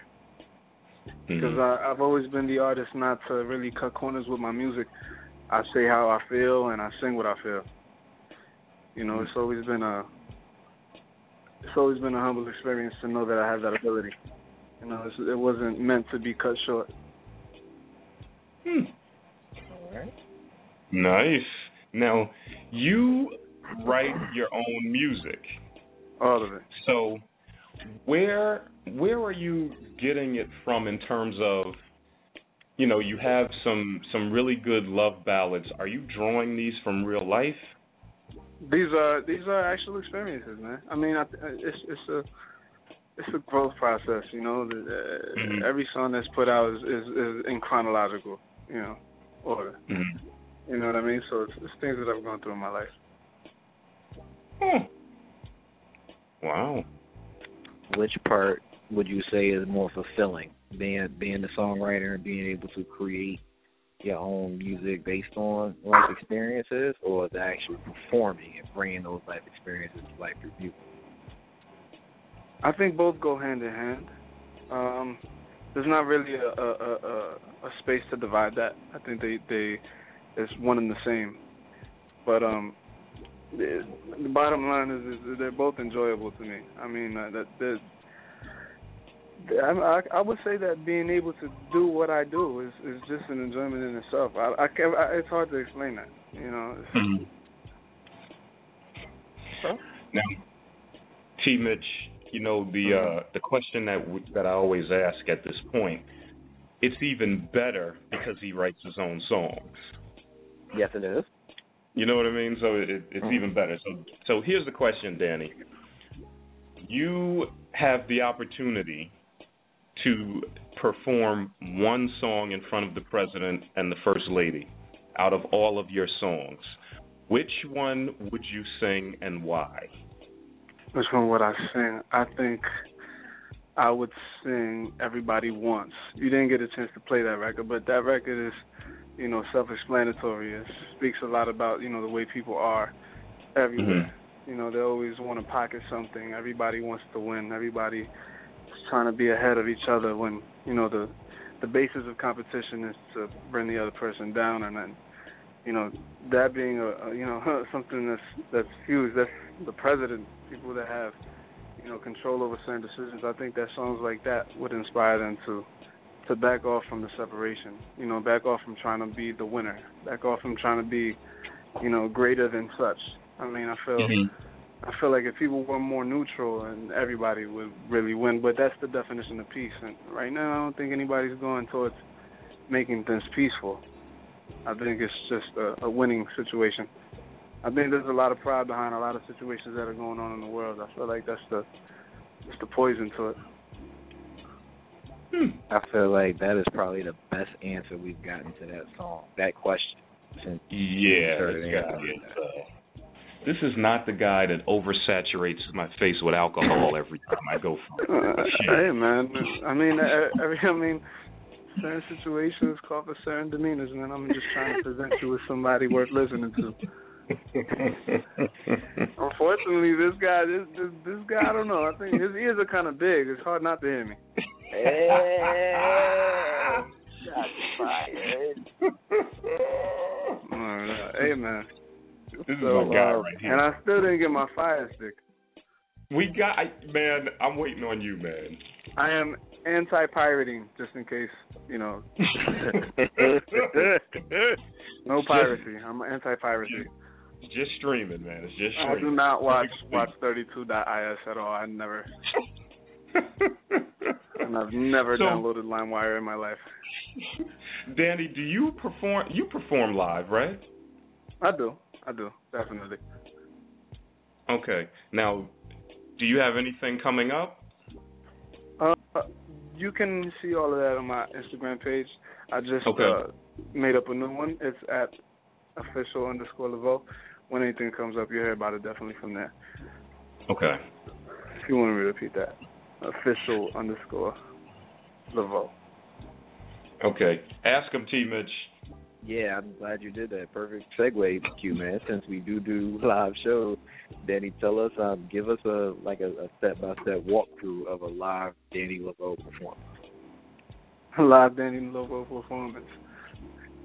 Speaker 12: Because
Speaker 11: Mhm.
Speaker 12: I, I've always been the artist not to really cut corners with my music. I say how I feel and I sing what I feel. You know, it's always been a it's always been a humble experience to know that I have that ability. You know, it's, it wasn't meant to be cut short.
Speaker 11: Hmm.
Speaker 9: All right.
Speaker 11: Nice. Now, you write your own music.
Speaker 12: All of it.
Speaker 11: So, where where are you getting it from in terms of you know, you have some some really good love ballads. Are you drawing these from real life?
Speaker 12: These are these are actual experiences, man. I mean, I, it's it's a it's a growth process. You know, The- uh,
Speaker 11: Mhm.
Speaker 12: every song that's put out is, is is in chronological, you know, order.
Speaker 11: Mhm.
Speaker 12: You know what I mean? So it's, it's things that I've gone through in my life.
Speaker 11: Hmm. Wow.
Speaker 9: Which part would you say is more fulfilling? Being being the songwriter and being able to create your own music based on life experiences, or the actual performing and bringing those life experiences to life through music?
Speaker 12: I think both go hand in hand. Um, there's not really a, a, a, a a space to divide that. I think they they it's one and the same. But um, the, the bottom line is, is they're both enjoyable to me. I mean uh, that that. I, I I would say that being able to do what I do is is just an enjoyment in itself. I, I can I, it's hard to explain that, you know. It's,
Speaker 11: Mhm.
Speaker 12: So?
Speaker 11: Now, T. Mitch, you know the uh, the question that w- that I always ask at this point. It's even better because he writes his own songs.
Speaker 9: Yes, it is.
Speaker 11: You know what I mean? So it, it's
Speaker 9: Mhm.
Speaker 11: even better. So so here's the question, Danny. You have the opportunity to perform one song in front of the president and the first lady. out of all of your songs, which one would you sing and why?
Speaker 12: Which one would I sing? I think I would sing Everybody Wants. You didn't get a chance to play that record, but that record is, you know, self explanatory. It speaks a lot about, you know, the way people are everywhere. Mm-hmm. You know, they always want to pocket something. Everybody wants to win. Everybody is trying to be ahead of each other when, you know, the the basis of competition is to bring the other person down and then you know, that being a, a you know, something that's that's huge. That's the president, people that have you know control over certain decisions. I think that songs like that would inspire them to to back off from the separation. You know, back off from trying to be the winner. Back off from trying to be, you know, greater than such. I mean, I feel mm-hmm. I feel like if people were more neutral and everybody would really win, but that's the definition of peace. And right now, I don't think anybody's going towards making things peaceful. I think it's just a, a winning situation. I think there's a lot of pride behind a lot of situations that are going on in the world. I feel like that's the that's the poison to it. Hmm.
Speaker 9: I feel like that is probably the best answer we've gotten to that song, that question. Since
Speaker 11: Yeah,
Speaker 9: started
Speaker 11: it's gotta
Speaker 9: answering
Speaker 11: be it. This is not the guy that oversaturates my face with alcohol every time I go for
Speaker 12: it. hey man, I mean, every I mean, certain situations call for certain demeanors, man. I'm just trying to present you with somebody worth listening to. Unfortunately, this guy, this, this this guy, I don't know. I think his ears are kind of big. It's hard not to hear me. Alright, hey man.
Speaker 11: This is
Speaker 12: So,
Speaker 11: my guy
Speaker 12: uh,
Speaker 11: right here.
Speaker 12: And I still didn't get my fire stick.
Speaker 11: We got I, man. I'm waiting on you, man.
Speaker 12: I am anti-pirating, just in case you know. no piracy. I'm anti-piracy.
Speaker 11: Just streaming, man. It's just streaming.
Speaker 12: I do not watch watch 32.is at all. I never. and I've never
Speaker 11: So-
Speaker 12: downloaded LimeWire in my life.
Speaker 11: Danny, do you perform? You perform live, right?
Speaker 12: I do. I do definitely.
Speaker 11: Okay. Now, do you have anything coming up?
Speaker 12: Uh, you can see all of that on my Instagram page. I just
Speaker 11: Okay.
Speaker 12: uh, made up a new one. It's at official underscore Lavoe. When anything comes up, you'll hear about it definitely from there.
Speaker 11: Okay.
Speaker 12: If you want me to repeat that, official underscore Lavoe.
Speaker 11: Okay. Ask him, T. Mitch.
Speaker 9: Yeah, I'm glad you did that. Perfect segue, Q man. Since we do do live shows, Danny, tell us, um, give us a like a, a step-by-step walkthrough of a live Danny Lavoe performance.
Speaker 12: A live Danny Lavoe performance.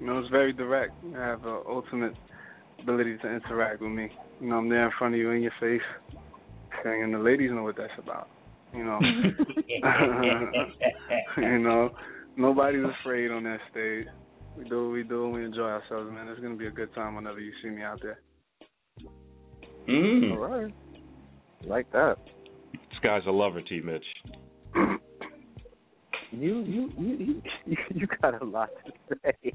Speaker 12: You know, it's very direct. You have an ultimate ability to interact with me. You know, I'm there in front of you in your face, saying, and the ladies know what that's about. You know, you know, nobody's afraid on that stage. We do what we do, and we enjoy ourselves, man. It's gonna be a good time whenever you see me out there.
Speaker 11: Mm.
Speaker 9: All right. Like that.
Speaker 11: This guy's a lover, T. Mitch.
Speaker 9: You you you you, you got a lot to say.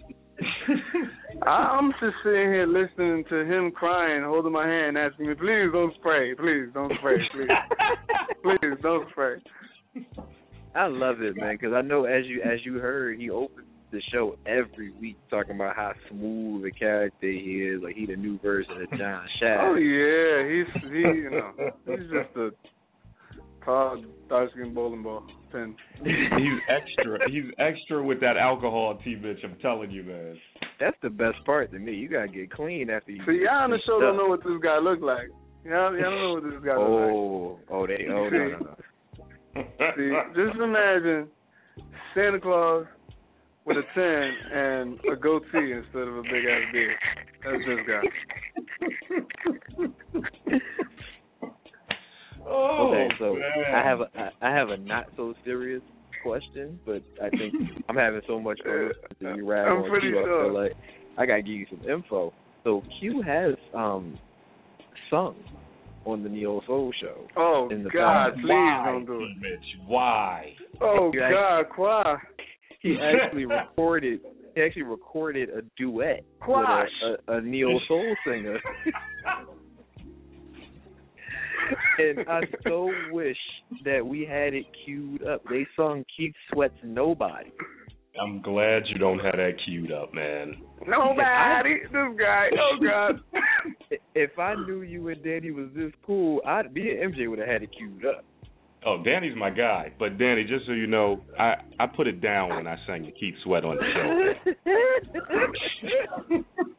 Speaker 12: I- I'm just sitting here listening to him crying, holding my hand, asking me, "Please don't spray. Please don't spray. Please, please don't spray."
Speaker 9: I love it, man, because I know as you as you heard, he opens the show every week talking about how smooth a character he is, like he the new version of John Shaft.
Speaker 12: Oh yeah, he's he you know he's just a tall, dark skinned bowling ball pin.
Speaker 11: He's extra. He's extra with that alcohol, T bitch. I'm telling you, man.
Speaker 9: That's the best part to me. You gotta get clean after you.
Speaker 12: See, y'all on the
Speaker 9: you
Speaker 12: show don't know what this guy look like. Y'all, y'all don't know what this guy look
Speaker 9: Oh, oh, they, oh, no, no, no.
Speaker 12: See, just imagine Santa Claus with a tan and a goatee instead of a big ass beard. That's this guy.
Speaker 11: Oh,
Speaker 9: okay, so
Speaker 11: man.
Speaker 9: I have a I I have a not so serious question, but I think I'm having so much fun listening to you rap
Speaker 12: I'm
Speaker 9: on
Speaker 12: pretty
Speaker 9: Q. I
Speaker 12: sure.
Speaker 9: feel like I gotta give you some info. So Q has um sung on the Neo Soul Show.
Speaker 12: Oh
Speaker 9: in the
Speaker 12: God,
Speaker 9: past.
Speaker 12: please
Speaker 11: Why,
Speaker 12: don't do it.
Speaker 11: Mitch? Why?
Speaker 12: Oh
Speaker 9: You actually-
Speaker 12: God, Qua.
Speaker 9: He actually recorded he actually recorded a duet
Speaker 12: Quash.
Speaker 9: with a, a, a neo soul singer. and I so wish that we had it queued up. They sung Keith Sweat's Nobody.
Speaker 11: I'm glad you don't have that queued up, man.
Speaker 12: Nobody. This guy. Oh God.
Speaker 9: if I knew you and Danny was this cool, I'd be and MJ would have had it queued up.
Speaker 11: Oh, Danny's my guy. But Danny, just so you know, I I put it down when I sang the Keith Sweat on the show.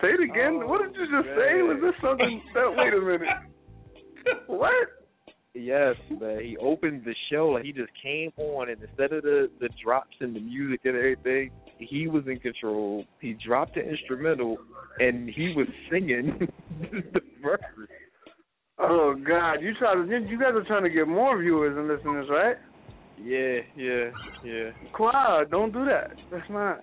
Speaker 12: Say it again.
Speaker 9: Oh,
Speaker 12: what did you just say? Was this something? That, wait a minute. What?
Speaker 9: Yes, man. He opened the show like he just came on, and instead of the the drops and the music and everything, he was in control. He dropped the instrumental, and he was singing the verse.
Speaker 12: Oh God! You try to. You guys are trying to get more viewers and listeners, right?
Speaker 9: Yeah, yeah, yeah.
Speaker 12: Quad, don't do that. That's not.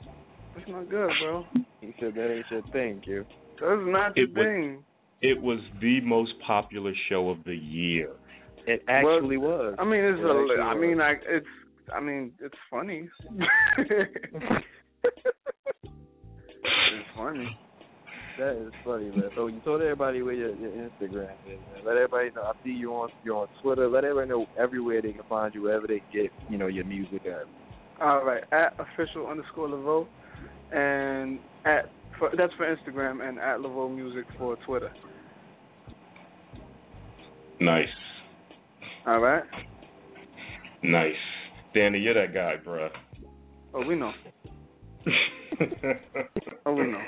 Speaker 12: That's not good, bro.
Speaker 9: He said that ain't your thing, Q.
Speaker 12: That's not your
Speaker 11: It was-
Speaker 12: thing.
Speaker 11: It was the most popular show of the year.
Speaker 9: It actually was.
Speaker 12: I mean, it's
Speaker 9: It
Speaker 12: a.
Speaker 9: actually
Speaker 12: I mean, I. It's. I mean, it's funny. it's funny.
Speaker 9: That is funny, man. So you told everybody where your, your Instagram is, man. Let everybody know. I see you on you're on Twitter. Let everybody know everywhere they can find you, wherever they get, you know, your music at.
Speaker 12: All right, at official underscore Lavoe, and at for, that's for Instagram and at Lavoe Music for Twitter.
Speaker 11: Nice,
Speaker 12: All right.
Speaker 11: nice. Danny, you're that guy, bruh.
Speaker 12: Oh, we know. Oh, we know.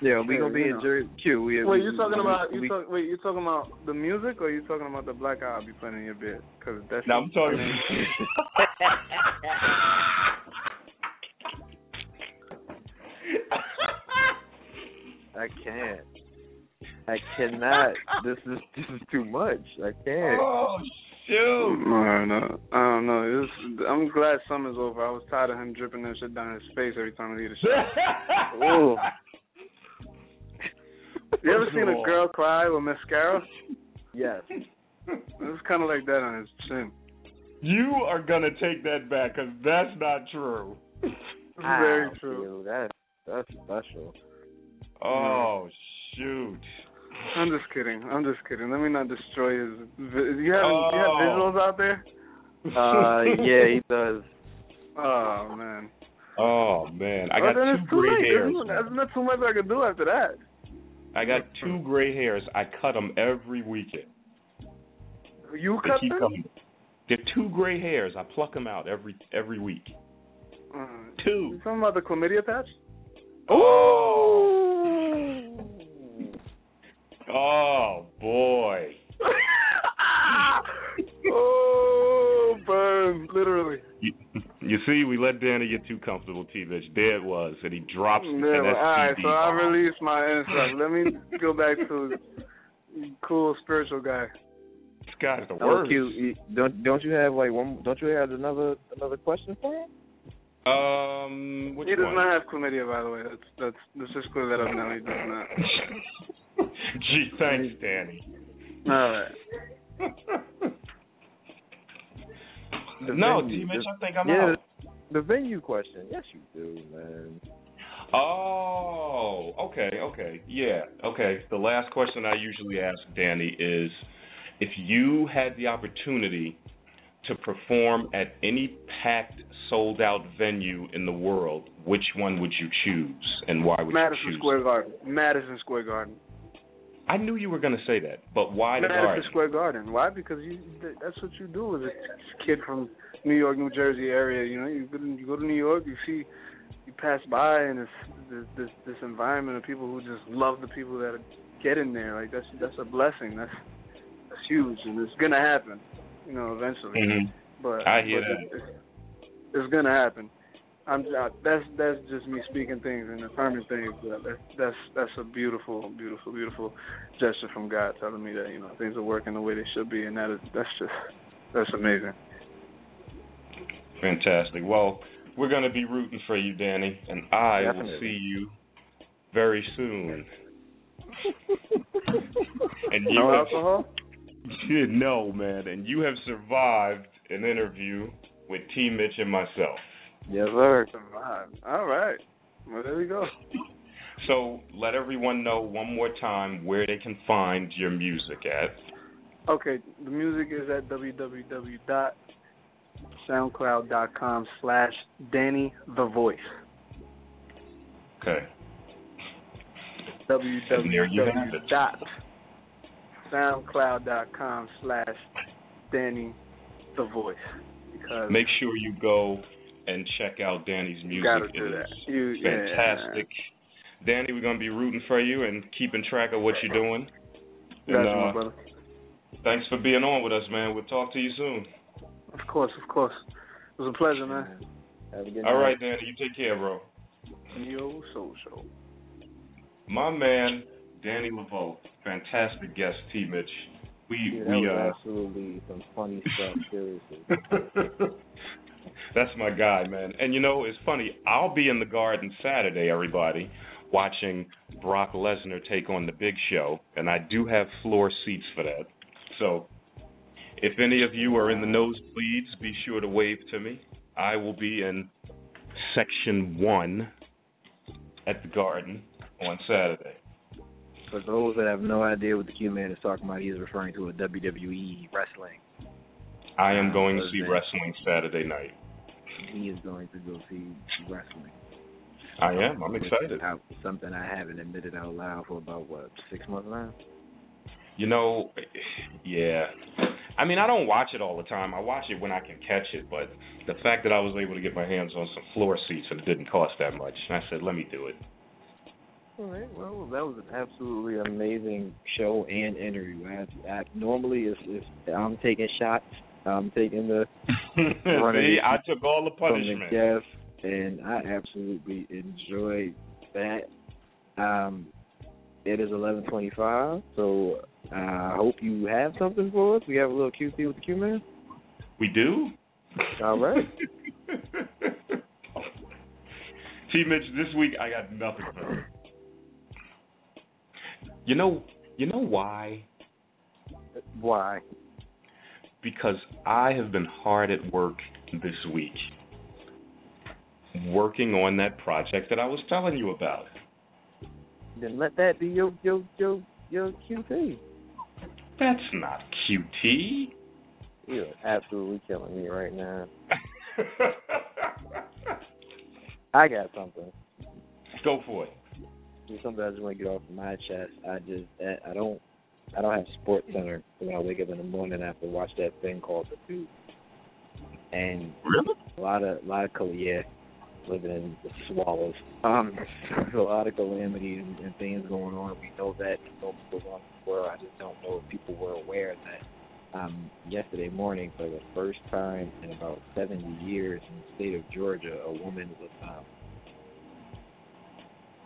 Speaker 9: Yeah, we
Speaker 12: Yeah,
Speaker 9: gonna be in
Speaker 12: know.
Speaker 9: Jersey. Q. We,
Speaker 12: Wait,
Speaker 9: we,
Speaker 12: you talking
Speaker 9: we,
Speaker 12: about you
Speaker 9: we,
Speaker 12: talk, wait, you talking about the music or you talking about the black eye I'll be playing in your bed? Cause that's
Speaker 11: No, I'm talking.
Speaker 9: I can't. I cannot. this is this is too much. I can't.
Speaker 11: Oh shoot!
Speaker 12: I don't know. I don't know. It's, I'm glad summer's over. I was tired of him dripping that shit down his face every time he did a shot.
Speaker 9: Ooh.
Speaker 12: You ever seen a girl cry with mascara?
Speaker 9: Yes.
Speaker 12: It's kind of like that on his chin.
Speaker 11: You are gonna take that back because that's not true.
Speaker 12: It's very
Speaker 9: Ow,
Speaker 12: true.
Speaker 9: Q, That's that's special.
Speaker 11: Oh shoot!
Speaker 12: I'm just kidding. I'm just kidding. Let me not destroy his. vi- You have you have
Speaker 11: Oh.
Speaker 12: visuals out there?
Speaker 9: Uh, yeah, he does.
Speaker 12: Oh man.
Speaker 11: Oh man, I
Speaker 12: oh,
Speaker 11: got
Speaker 12: then
Speaker 11: two gray
Speaker 12: late.
Speaker 11: hairs.
Speaker 12: Isn't, isn't too much I could do after that?
Speaker 11: I got two gray hairs. I cut them every weekend.
Speaker 12: You
Speaker 11: They
Speaker 12: cut
Speaker 11: keep
Speaker 12: them?
Speaker 11: coming. They're two gray hairs. I pluck them out every every week.
Speaker 12: Uh,
Speaker 11: Two.
Speaker 12: you talking about the chlamydia patch?
Speaker 11: Oh. Oh boy.
Speaker 12: oh, burn! Literally.
Speaker 11: You, you see, we let Danny get too comfortable, T. Bitch. There it was, and he drops an
Speaker 12: Never. All right, so I
Speaker 11: bomb.
Speaker 12: released my insult. Let me go back to cool spiritual guy.
Speaker 11: This guy's the worst.
Speaker 9: You- don't don't you have like one? Don't you have another another question for him?
Speaker 11: Um,
Speaker 12: he does
Speaker 11: one?
Speaker 12: not have chlamydia, by the way. That's that's let's just clear that up now. He does not.
Speaker 11: Gee, thanks, Danny.
Speaker 12: All right.
Speaker 9: The
Speaker 11: no,
Speaker 9: venue,
Speaker 11: T. Mitch,
Speaker 9: the-
Speaker 11: I think I'm
Speaker 9: yeah,
Speaker 11: out.
Speaker 9: The venue question. Yes, you do, man.
Speaker 11: Oh, okay, okay, yeah, okay. The last question I usually ask Danny is, if you had the opportunity to perform at any packed, sold-out venue in the world, which one would you choose, and why would
Speaker 12: Madison
Speaker 11: you choose?
Speaker 12: Madison Square Garden. Madison Square Garden.
Speaker 11: I knew you were going to say that, but why the
Speaker 12: Madison
Speaker 11: Garden?
Speaker 12: Square Garden. Why? Because you that's what you do as a kid from New York, New Jersey area. You know, you go to, you go to New York, you see, you pass by, and it's this this this environment of people who just love the people that get in there. Like that's that's a blessing. That's that's huge, and it's gonna happen. You know, eventually.
Speaker 11: Mhm.
Speaker 12: But
Speaker 11: I hear
Speaker 12: but
Speaker 11: that.
Speaker 12: It's, it's gonna happen. I'm uh, that's that's just me speaking things and affirming things. But that's that's that's a beautiful, beautiful, beautiful gesture from God telling me that you know things are working the way they should be, and that is that's just that's amazing.
Speaker 11: Fantastic. Well, we're going to be rooting for you, Danny, and I will see you very soon. and you
Speaker 12: No
Speaker 11: have,
Speaker 12: alcohol?
Speaker 11: no, man, and you have survived an interview with T. Mitch and myself.
Speaker 9: Yes, sir.
Speaker 12: All right. Well, there we go.
Speaker 11: So let everyone know one more time where they can find your music at.
Speaker 12: Okay, the music is at SoundCloud.com slash Danny the Voice.
Speaker 11: Okay. there you have
Speaker 12: www.soundcloud.com slash Danny the Voice. Because
Speaker 11: Make sure you go and check out Danny's music.
Speaker 12: gotta
Speaker 11: It
Speaker 12: do
Speaker 11: is
Speaker 12: that. You, yeah.
Speaker 11: fantastic. Danny, we're gonna be rooting for you and keeping track of what you're doing. And,
Speaker 12: Gotcha, my
Speaker 11: uh,
Speaker 12: brother.
Speaker 11: thanks for being on with us, man. We'll talk to you soon.
Speaker 12: Of course, of course. It was a pleasure, man.
Speaker 9: Have a good night.
Speaker 11: All right, Danny, you take care, bro.
Speaker 12: Neo Soul Show.
Speaker 11: My man, Danny Lavoe, fantastic guest, T. Mitch. We
Speaker 9: Yeah, that
Speaker 11: we
Speaker 9: was
Speaker 11: uh
Speaker 9: absolutely some funny stuff. Seriously.
Speaker 11: That's my guy, man. And you know, it's funny. I'll be in the garden Saturday, everybody, watching Brock Lesnar take on the Big Show, and I do have floor seats for that. So, if any of you are in the nosebleeds, be sure to wave to me. I will be in section one at the garden on Saturday.
Speaker 9: For those that have no idea what the Q Man is talking about, he's referring to a WWE wrestling.
Speaker 11: I am going to see wrestling Saturday night.
Speaker 9: He is going to go see wrestling.
Speaker 11: I am. I'm excited.
Speaker 9: out- something I haven't admitted out loud for about what six months now.
Speaker 11: You know, yeah. I mean, I don't watch it all the time. I watch it when I can catch it, but the fact that I was able to get my hands on some floor seats and it didn't cost that much, And I said, let me do it.
Speaker 9: All right. Well, that was an absolutely amazing show and interview. I, I normally if, if I'm taking shots, I'm taking the running
Speaker 11: See, I took all the
Speaker 9: from
Speaker 11: punishment.
Speaker 9: the guest, and I absolutely enjoyed that. Um, it is 11:25, so I hope you have something for us. We have a little QC with the Q man.
Speaker 11: We do?
Speaker 9: All right.
Speaker 11: T. Mitch, this week I got nothing for you. You know, you know why?
Speaker 9: Why?
Speaker 11: Because I have been hard at work this week, working on that project that I was telling you about.
Speaker 9: Then let that be your your your your QT.
Speaker 11: That's not QT.
Speaker 9: You're absolutely killing me right now. I got something.
Speaker 11: Go for it.
Speaker 9: There's something I just want to get off my chest. I just I I don't I don't have Sports Center when I wake up in the morning. I have to watch that thing called The Dude. And a lot of a lot of col- yeah, living in the swallows. Um, a lot of calamity and, and things going on. We know that on in the world. I just don't know if people were aware that um, yesterday morning, for the first time in about 70 years in the state of Georgia, a woman was um,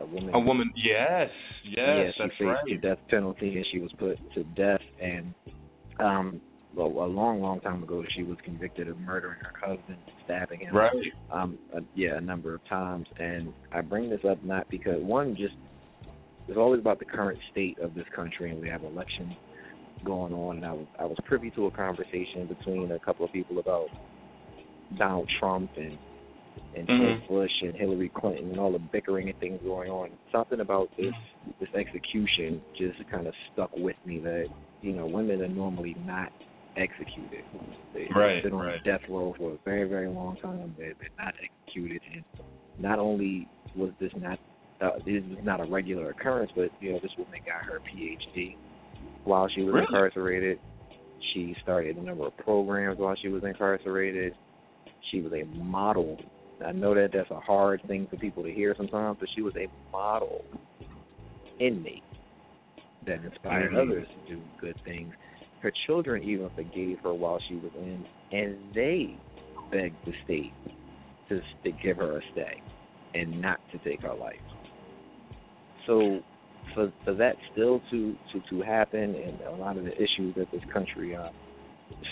Speaker 9: a woman
Speaker 11: A woman, yes, yes,
Speaker 9: yeah, she faced
Speaker 11: right.
Speaker 9: the death penalty and she was put to death. And um, well, a long, long time ago, she was convicted of murdering her husband, stabbing him.
Speaker 11: Right.
Speaker 9: Um, uh, yeah, a number of times. And I bring this up not because one, just it's always about the current state of this country, and we have elections going on. And I was I was privy to a conversation between a couple of people about Donald Trump and and
Speaker 11: Mhm.
Speaker 9: Ted Bush and Hillary Clinton and all the bickering and things going on. Something about this this execution just kind of stuck with me that you know women are normally not executed. They,
Speaker 11: Right,
Speaker 9: they've been on
Speaker 11: right.
Speaker 9: death row for a very very long time. They, they're not executed, and not only was this not uh, this was not a regular occurrence, but you know this woman got her PhD while she was
Speaker 11: Really?
Speaker 9: incarcerated. She started a number of programs while she was incarcerated. She was a model. I know that that's a hard thing for people to hear sometimes, but she was a model inmate that inspired
Speaker 11: Mhm.
Speaker 9: others to do good things. Her children even forgave her while she was in, and they begged the state to, to give her a stay and not to take her life. So for for that still to to to happen and a lot of the issues that this country uh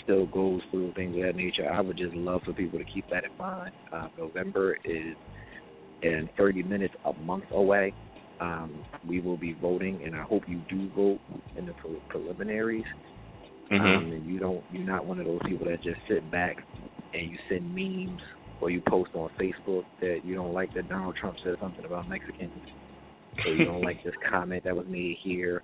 Speaker 9: still goes through things of that nature. I would just love for people to keep that in mind. Uh november is in 30 minutes a month away. Um we will be voting and i hope you do vote in the pre- preliminaries.
Speaker 11: Mhm.
Speaker 9: um and you don't you're not one of those people that just sit back and you send memes or you post on facebook that you don't like that donald trump said something about mexicans. Or you don't like this comment that was made here,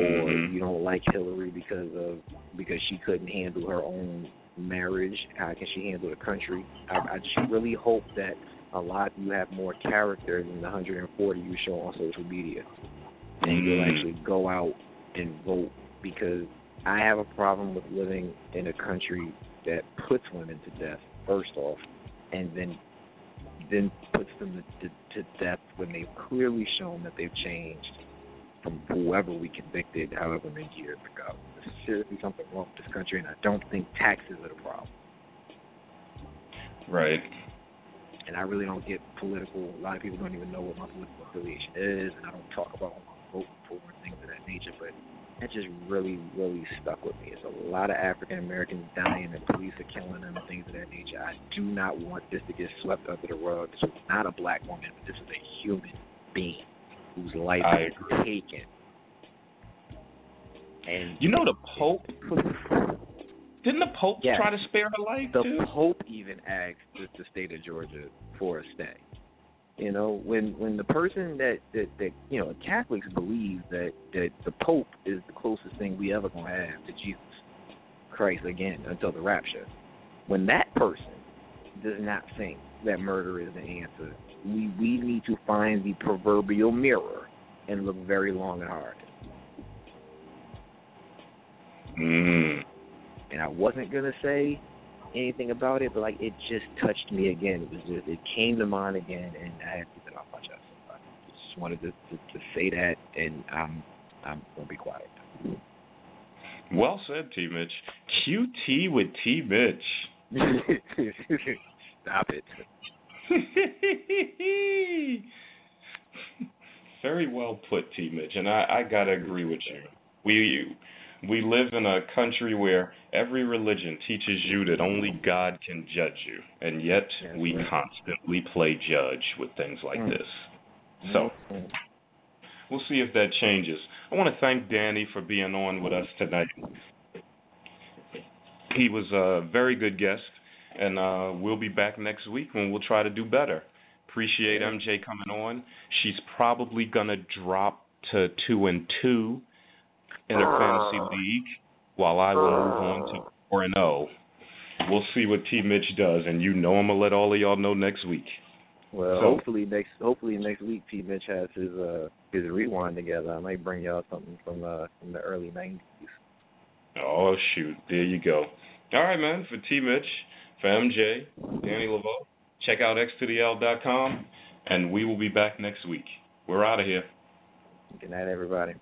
Speaker 9: or
Speaker 13: Mhm.
Speaker 9: you don't like Hillary because of because she couldn't handle her own marriage. How can she handle the country? I, I just really hope that a lot of you have more character than the 140 you show on social media, and you'll
Speaker 11: Mhm.
Speaker 9: actually go out and vote because I have a problem with living in a country that puts women to death first off, and then then puts them to, to, to death when they've clearly shown that they've changed from whoever we convicted however many years ago. There's seriously something wrong with this country, and I don't think taxes are the problem.
Speaker 11: Right.
Speaker 9: And I really don't get political. A lot of people don't even know what my political affiliation is, and I don't talk about who I'm voting for and things of that nature. But that just really, really stuck with me. It's a lot of African Americans dying, and police are killing them, and things of that nature. I do not want this to get swept under the rug. This was not a black woman, but this is a human being whose life
Speaker 11: I
Speaker 9: was taken. And
Speaker 11: You know the Pope didn't the Pope
Speaker 9: Yes.
Speaker 11: try to spare her life
Speaker 9: the
Speaker 11: too?
Speaker 9: Pope even asked the, the state of Georgia for a stay. You know, when when the person that that, that you know Catholics believe that that the Pope is the closest thing we ever gonna have to Jesus Christ again until the rapture. When that person does not think that murder is the answer, we we need to find the proverbial mirror and look very long and hard.
Speaker 11: Mm.
Speaker 9: and I wasn't gonna say anything about it, but like it just touched me again. It was just it came to mind again, and I had to get off my chest. I just wanted to, to to say that, and I'm I'm gonna be quiet.
Speaker 11: Well said, T Mitch. QT with T Mitch.
Speaker 9: Stop it.
Speaker 11: Very well put, T Mitch, and I, I gotta agree with you. We we live in a country where every religion teaches you that only God can judge you, and yet we constantly play judge with things like
Speaker 9: Mm.
Speaker 11: this. So we'll see if that changes. I want to thank Danny for being on with us tonight. He was a very good guest, and uh, we'll be back next week when we'll try to do better. Appreciate MJ coming on. She's probably gonna drop to two and two in her fantasy league, while I will move on to four and zero. We'll see what T Mitch does, and you know I'm gonna let all of y'all know next week.
Speaker 9: Well,
Speaker 11: So-
Speaker 9: hopefully next hopefully next week T Mitch has his uh his rewind together. I might bring y'all something from uh from the early nineties.
Speaker 11: Oh shoot, there you go. All right, man. For T Mitch, for MJ, Danny Lavoe, check out x to the L dot com, and we will be back next week. We're out of here.
Speaker 9: Good night, everybody.